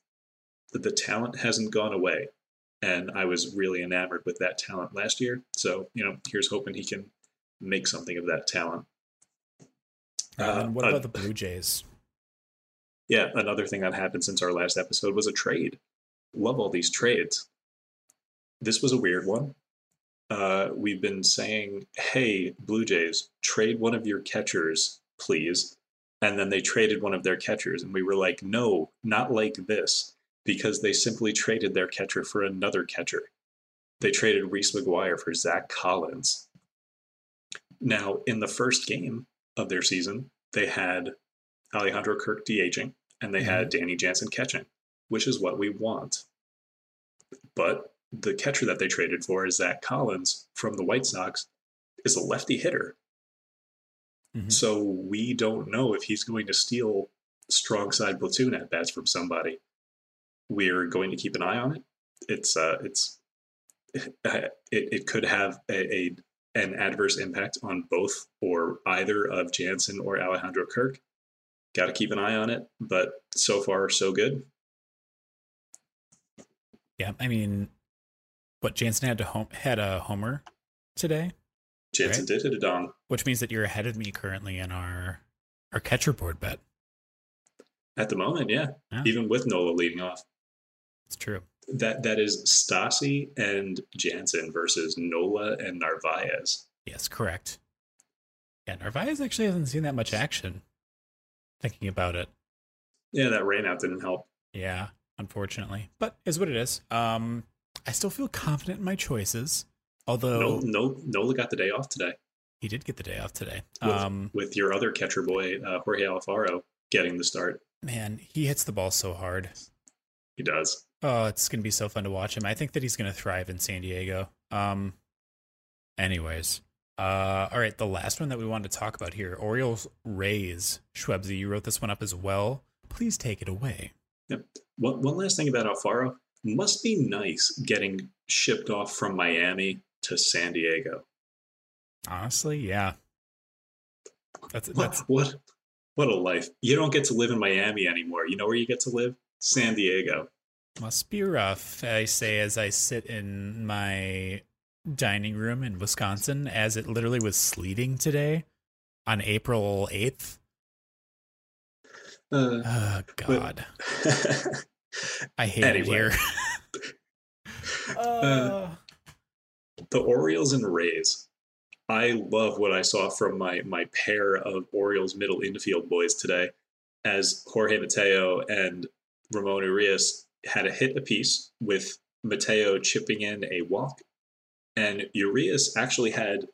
Speaker 3: the talent hasn't gone away. And I was really enamored with that talent last year. So, you know, here's hoping he can make something of that talent.
Speaker 2: and then what
Speaker 3: uh,
Speaker 2: about the Blue Jays?
Speaker 3: Yeah, another thing that happened since our last episode was a trade. Love all these trades. This was a weird one. Uh, we've been saying, hey, Blue Jays, trade one of your catchers, please. And then they traded one of their catchers, and we were like, no, not like this. Because they simply traded their catcher for another catcher. They traded Reese McGuire for Zack Collins. Now, in the first game of their season, they had Alejandro Kirk DHing and they had Danny Jansen catching, which is what we want. But the catcher that they traded for is Zack Collins from the White Sox is a lefty hitter.
Speaker 2: Mhm.
Speaker 3: So we don't know if he's going to steal strong side platoon at bats from somebody. We're going to keep an eye on it. It's uh, it's it, it could have a, a an adverse impact on both or either of Jansen or Alejandro Kirk. Got to keep an eye on it, but so far so good.
Speaker 2: Yeah, I mean, what Jansen had to home had a homer today,
Speaker 3: Jansen
Speaker 2: Right.
Speaker 3: did hit a dong.
Speaker 2: which means that you're ahead of me currently in our our catcher board bet.
Speaker 3: At the moment, yeah.
Speaker 2: Yeah.
Speaker 3: Even with Nola leading off.
Speaker 2: It's true.
Speaker 3: That that is Stassi and Jansen versus Nola and Narvaez.
Speaker 2: Yes, correct. Yeah, Narvaez actually hasn't seen that much action. Thinking about it,
Speaker 3: Yeah, that rainout didn't help.
Speaker 2: yeah, unfortunately, but is what it is. Um, I still feel confident in my choices, although
Speaker 3: No, no, Nola got the day off today
Speaker 2: he did get the day off today.
Speaker 3: with,
Speaker 2: Um,
Speaker 3: with your other catcher boy, uh, Jorge Alfaro, getting the start.
Speaker 2: man, he hits the ball so hard.
Speaker 3: He does.
Speaker 2: Oh, it's gonna be so fun to watch him. I think that he's gonna thrive in San Diego. Um, anyways, uh, all right, the last one that we wanted to talk about here, Orioles Rays. Shwebsi, you wrote this one up as well. Please take it away. Yep.
Speaker 3: One, one last thing about Alfaro. Must be nice getting shipped off from Miami to San Diego.
Speaker 2: Honestly, yeah. That's
Speaker 3: What,
Speaker 2: that's
Speaker 3: what, what a life. You don't get to live in Miami anymore. You know where you get to live? San Diego.
Speaker 2: Must be rough. I say as I sit in my dining room in Wisconsin, as it literally was sleeting today on April eighth.
Speaker 3: Uh,
Speaker 2: Oh God, I hate
Speaker 3: Anyway.
Speaker 2: it here. Uh,
Speaker 3: the Orioles and Rays. I love what I saw from my my pair of Orioles middle infield boys today, as Jorge Mateo and Ramon Urias had a hit apiece with Mateo chipping in a walk, and Urias actually had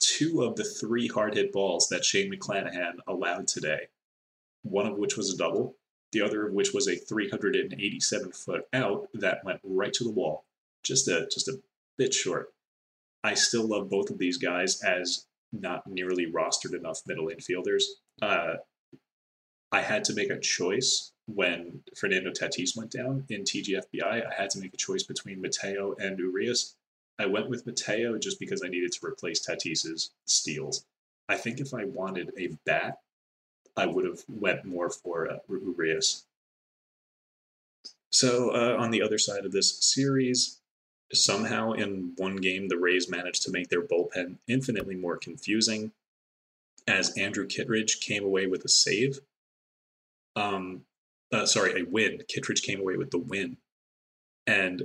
Speaker 3: two of the three hard hit balls that Shane McClanahan allowed today. One of which was a double, the other of which was a 387 foot out that went right to the wall. Just a just a bit short. I still love both of these guys as not nearly rostered enough middle infielders. Uh, I had to make a choice when Fernando Tatis went down in TGFBI. I had to make a choice between Mateo and Urias. I went with Mateo just because I needed to replace Tatis's steals. I think if I wanted a bat, I would have went more for uh, Urias. So uh, on the other side of this series, somehow in one game the Rays managed to make their bullpen infinitely more confusing as Andrew Kittredge came away with a save. Um, uh, sorry, a win. Kittredge came away with the win, and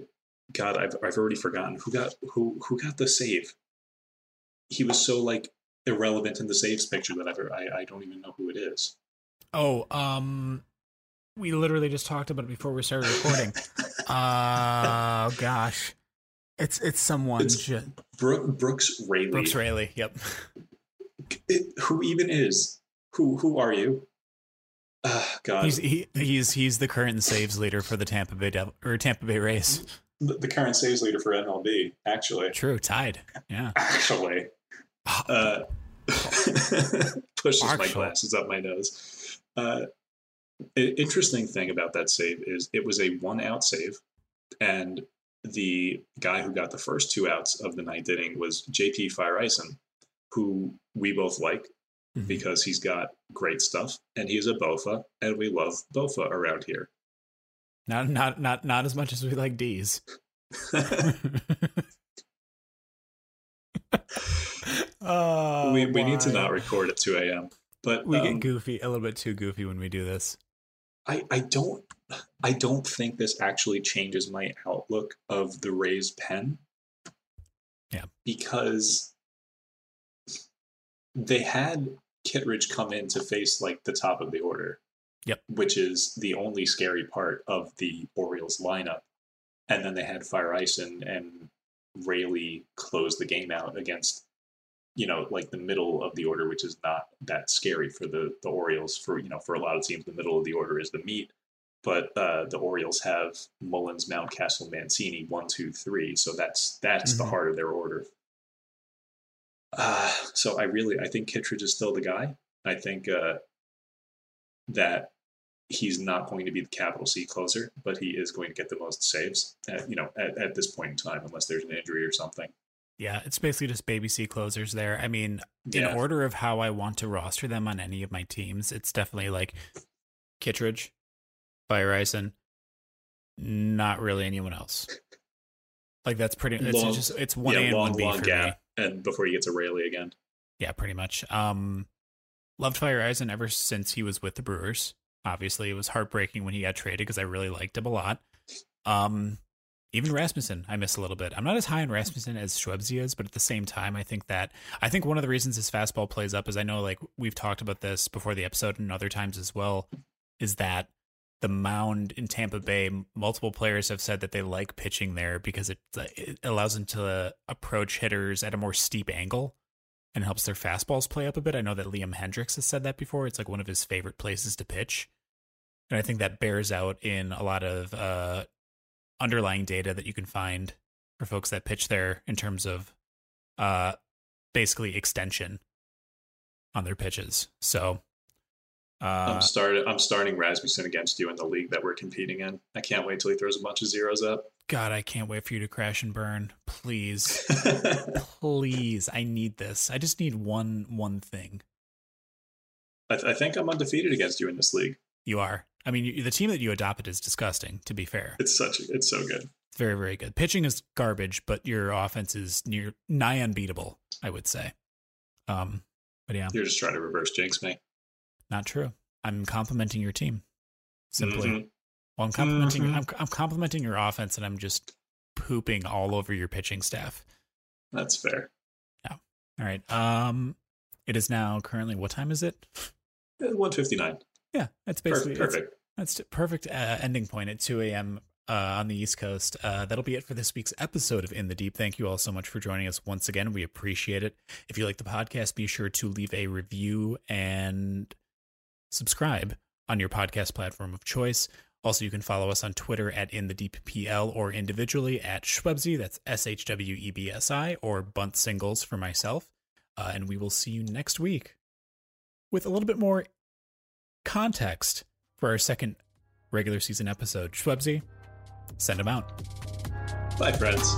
Speaker 3: God, I've I've already forgotten who got who who got the save. He was so like irrelevant in the saves picture that I've, I I don't even know who it is.
Speaker 2: oh, um, we literally just talked about it before we started recording. uh, oh gosh, it's it's someone.
Speaker 3: It's
Speaker 2: ju-
Speaker 3: Brook, Brooks Raley.
Speaker 2: Brooks Raley. Yep.
Speaker 3: It- who even is? Who who are you? Ah, God,
Speaker 2: He's he, he's he's the current saves leader for the Tampa Bay Devil or Tampa Bay Rays.
Speaker 3: the, the current saves leader for MLB. Actually,
Speaker 2: True, tied. Yeah.
Speaker 3: actually, uh, pushes my glasses up my nose. Uh, interesting thing about that save is it was a one out save, and the guy who got the first two outs of the ninth inning was JP Feyereisen, who we both like
Speaker 2: Mhm.
Speaker 3: because he's got great stuff and he's a Bofa, and we love Bofa around here.
Speaker 2: Not not not not as much as we like D's. oh,
Speaker 3: we we need to not record at 2 a.m. But
Speaker 2: We
Speaker 3: um,
Speaker 2: get goofy, a little bit too goofy when we do this.
Speaker 3: I, I don't I don't think this actually changes my outlook of the Rays pen.
Speaker 2: Yeah.
Speaker 3: Because they had Kittredge come in to face like the top of the order.
Speaker 2: Yep.
Speaker 3: Which is the only scary part of the Orioles lineup. And then they had Feyereisen, and Raley close the game out against, you know, like the middle of the order, which is not that scary for the, the Orioles. For, you know, for a lot of teams, the middle of the order is the meat. But uh, the Orioles have Mullins, Mountcastle, Mancini, one, two, three. So that's that's
Speaker 2: Mm-hmm.
Speaker 3: the heart of their order. Uh, so I really I think Kittredge is still the guy. I think uh, that he's not going to be the capital C closer, but he is going to get the most saves. At, you know, at, at this point in time, unless there's an injury or something.
Speaker 2: Yeah, it's basically just baby C closers there. I mean, in
Speaker 3: Yeah.
Speaker 2: order of how I want to roster them on any of my teams, it's definitely like Kittredge, Feyereisen, not really anyone else. Like that's pretty. It's
Speaker 3: Long-
Speaker 2: just it's one
Speaker 3: yeah,
Speaker 2: A and
Speaker 3: long,
Speaker 2: one B
Speaker 3: long
Speaker 2: for
Speaker 3: gap,
Speaker 2: me.
Speaker 3: And before he gets a Raley again.
Speaker 2: Yeah, pretty much. Um, loved Fire ever since he was with the Brewers. Obviously, it was heartbreaking when he got traded because I really liked him a lot. Um, even Rasmussen, I miss a little bit. I'm not as high on Rasmussen as Shwebsi is, but at the same time, I think that I think one of the reasons his fastball plays up is I know like we've talked about this before the episode and other times as well, is that the mound in Tampa Bay, multiple players have said that they like pitching there because it it allows them to approach hitters at a more steep angle and helps their fastballs play up a bit. I know that Liam Hendriks has said that before. It's like one of his favorite places to pitch. And I think that bears out in a lot of uh, underlying data that you can find for folks that pitch there in terms of uh, basically extension on their pitches. So, uh,
Speaker 3: I'm started. I'm starting Rasmussen against you in the league that we're competing in. I can't wait till he throws a bunch of zeros up.
Speaker 2: God, I can't wait for you to crash and burn. Please, please, I need this. I just need one one thing.
Speaker 3: I, th- I think I'm undefeated against you in this league.
Speaker 2: You are. I mean, you, the team that you adopted is disgusting. To be fair,
Speaker 3: It's such. A, It's so good.
Speaker 2: It's very, very good. Pitching is garbage, but your offense is near nigh unbeatable, I would say. Um, but yeah,
Speaker 3: You're just trying to reverse jinx me.
Speaker 2: Not true. I'm complimenting your team. Simply.
Speaker 3: Mhm.
Speaker 2: Well, I'm complimenting
Speaker 3: Mhm.
Speaker 2: I'm, I'm complimenting your offense and I'm just pooping all over your pitching staff.
Speaker 3: That's fair. Yeah.
Speaker 2: All right. Um it is now currently what time is it?
Speaker 3: Uh, 159.
Speaker 2: Yeah, that's basically
Speaker 3: Perfect.
Speaker 2: That's perfect uh, ending point at 2 a.m. Uh, on the East Coast. Uh, that'll be it for this week's episode of In the Deep. Thank you all so much for joining us once again. We appreciate it. If you like the podcast, be sure to leave a review and subscribe on your podcast platform of choice. Also, you can follow us on Twitter at In the Deep PL or individually at Shwebsi. That's S H W E B S I or Bunt Singles for myself. Uh, and we will see you next week with a little bit more context for our second regular season episode. Shwebsi, send them out.
Speaker 3: Bye, friends.